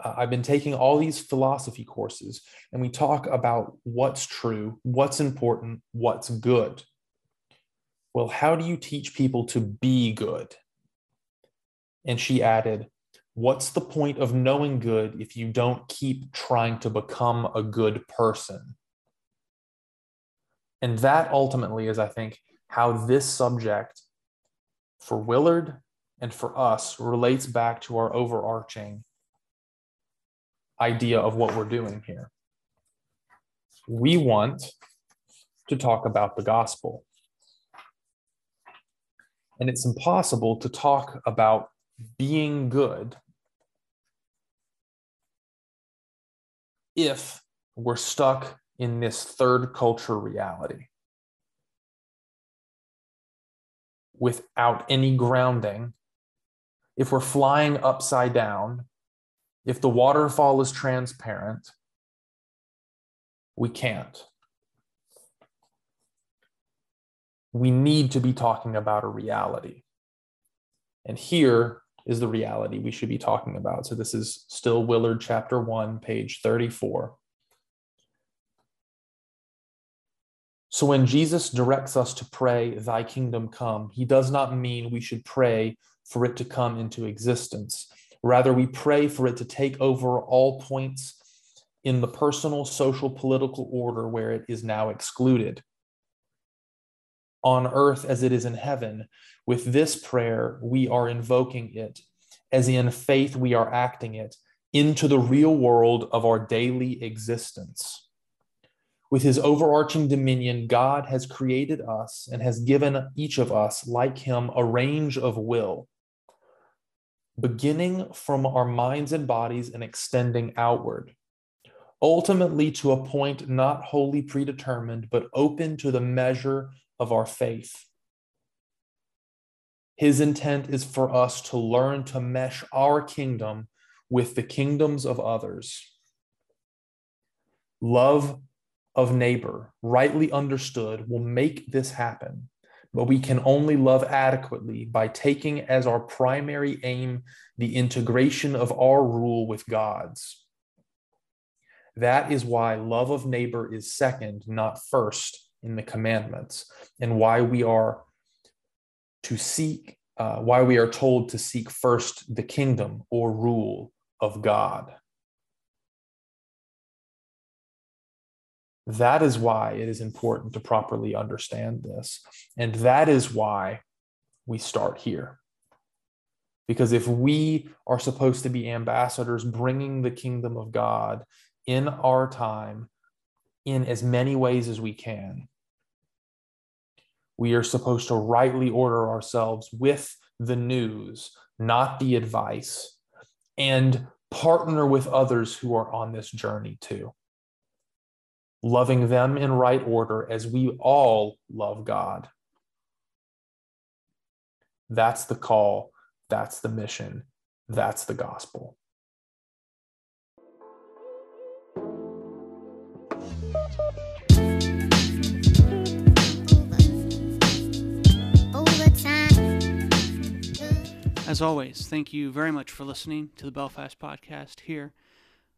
uh, I've been taking all these philosophy courses and we talk about what's true, what's important, what's good. Well, how do you teach people to be good? And she added, What's the point of knowing good if you don't keep trying to become a good person? And that ultimately is, I think, how this subject for Willard and for us relates back to our overarching idea of what we're doing here. We want to talk about the gospel. And it's impossible to talk about being good if we're stuck in this third culture reality without any grounding, if we're flying upside down, if the waterfall is transparent, we can't. We need to be talking about a reality. And here is the reality we should be talking about. So this is still Willard chapter 1, page 34. So when Jesus directs us to pray, Thy kingdom come, he does not mean we should pray for it to come into existence. Rather, we pray for it to take over all points in the personal, social, political order where it is now excluded. On earth as it is in heaven, with this prayer, we are invoking it, as in faith, we are acting it into the real world of our daily existence. With his overarching dominion, God has created us and has given each of us, like him, a range of will, beginning from our minds and bodies and extending outward, ultimately to a point not wholly predetermined, but open to the measure of our faith. His intent is for us to learn to mesh our kingdom with the kingdoms of others. Love of neighbor, rightly understood, will make this happen, but we can only love adequately by taking as our primary aim the integration of our rule with God's. That is why love of neighbor is second, not first, in the commandments, and why we are to seek, uh, why we are told to seek first the kingdom or rule of God. That is why it is important to properly understand this. And that is why we start here. Because if we are supposed to be ambassadors bringing the kingdom of God in our time in as many ways as we can, we are supposed to rightly order ourselves with the news, not the advice, and partner with others who are on this journey too. Loving them in right order as we all love God. That's the call. That's the mission. That's the gospel. As always, thank you very much for listening to the Belfast podcast here.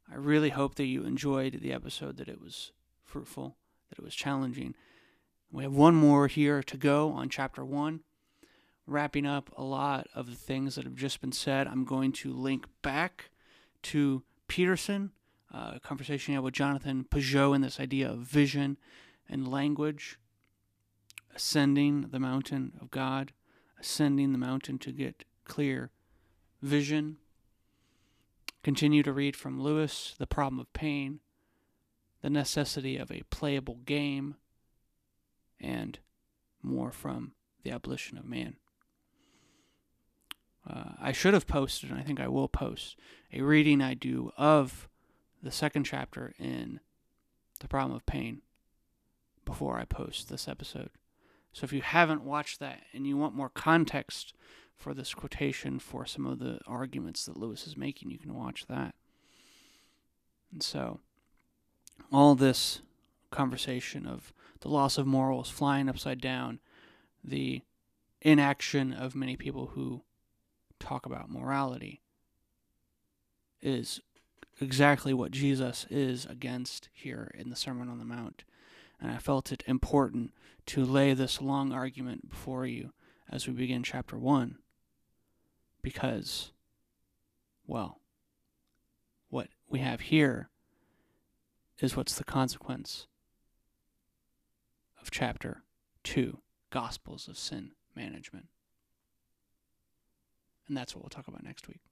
I really hope that you enjoyed the episode, that it was fruitful, that it was challenging. We have one more here to go on chapter one. Wrapping up a lot of the things that have just been said, I'm going to link back to Peterson, uh, a conversation I had with Jonathan Pageau, and this idea of vision and language, ascending the mountain of God, ascending the mountain to get clear vision. Continue to read from Lewis, The Problem of Pain, The Necessity of a Playable Game, and more from The Abolition of Man. uh, I should have posted, and I think I will post a reading I do of the second chapter in The Problem of Pain before I post this episode. So if you haven't watched that and you want more context for this quotation, for some of the arguments that Lewis is making, you can watch that. And so, all this conversation of the loss of morals flying upside down, the inaction of many people who talk about morality is exactly what Jesus is against here in the Sermon on the Mount. And I felt it important to lay this long argument before you as we begin chapter 1 because, well, what we have here is what's the consequence of chapter 2 Gospels of Sin Management. And that's what we'll talk about next week.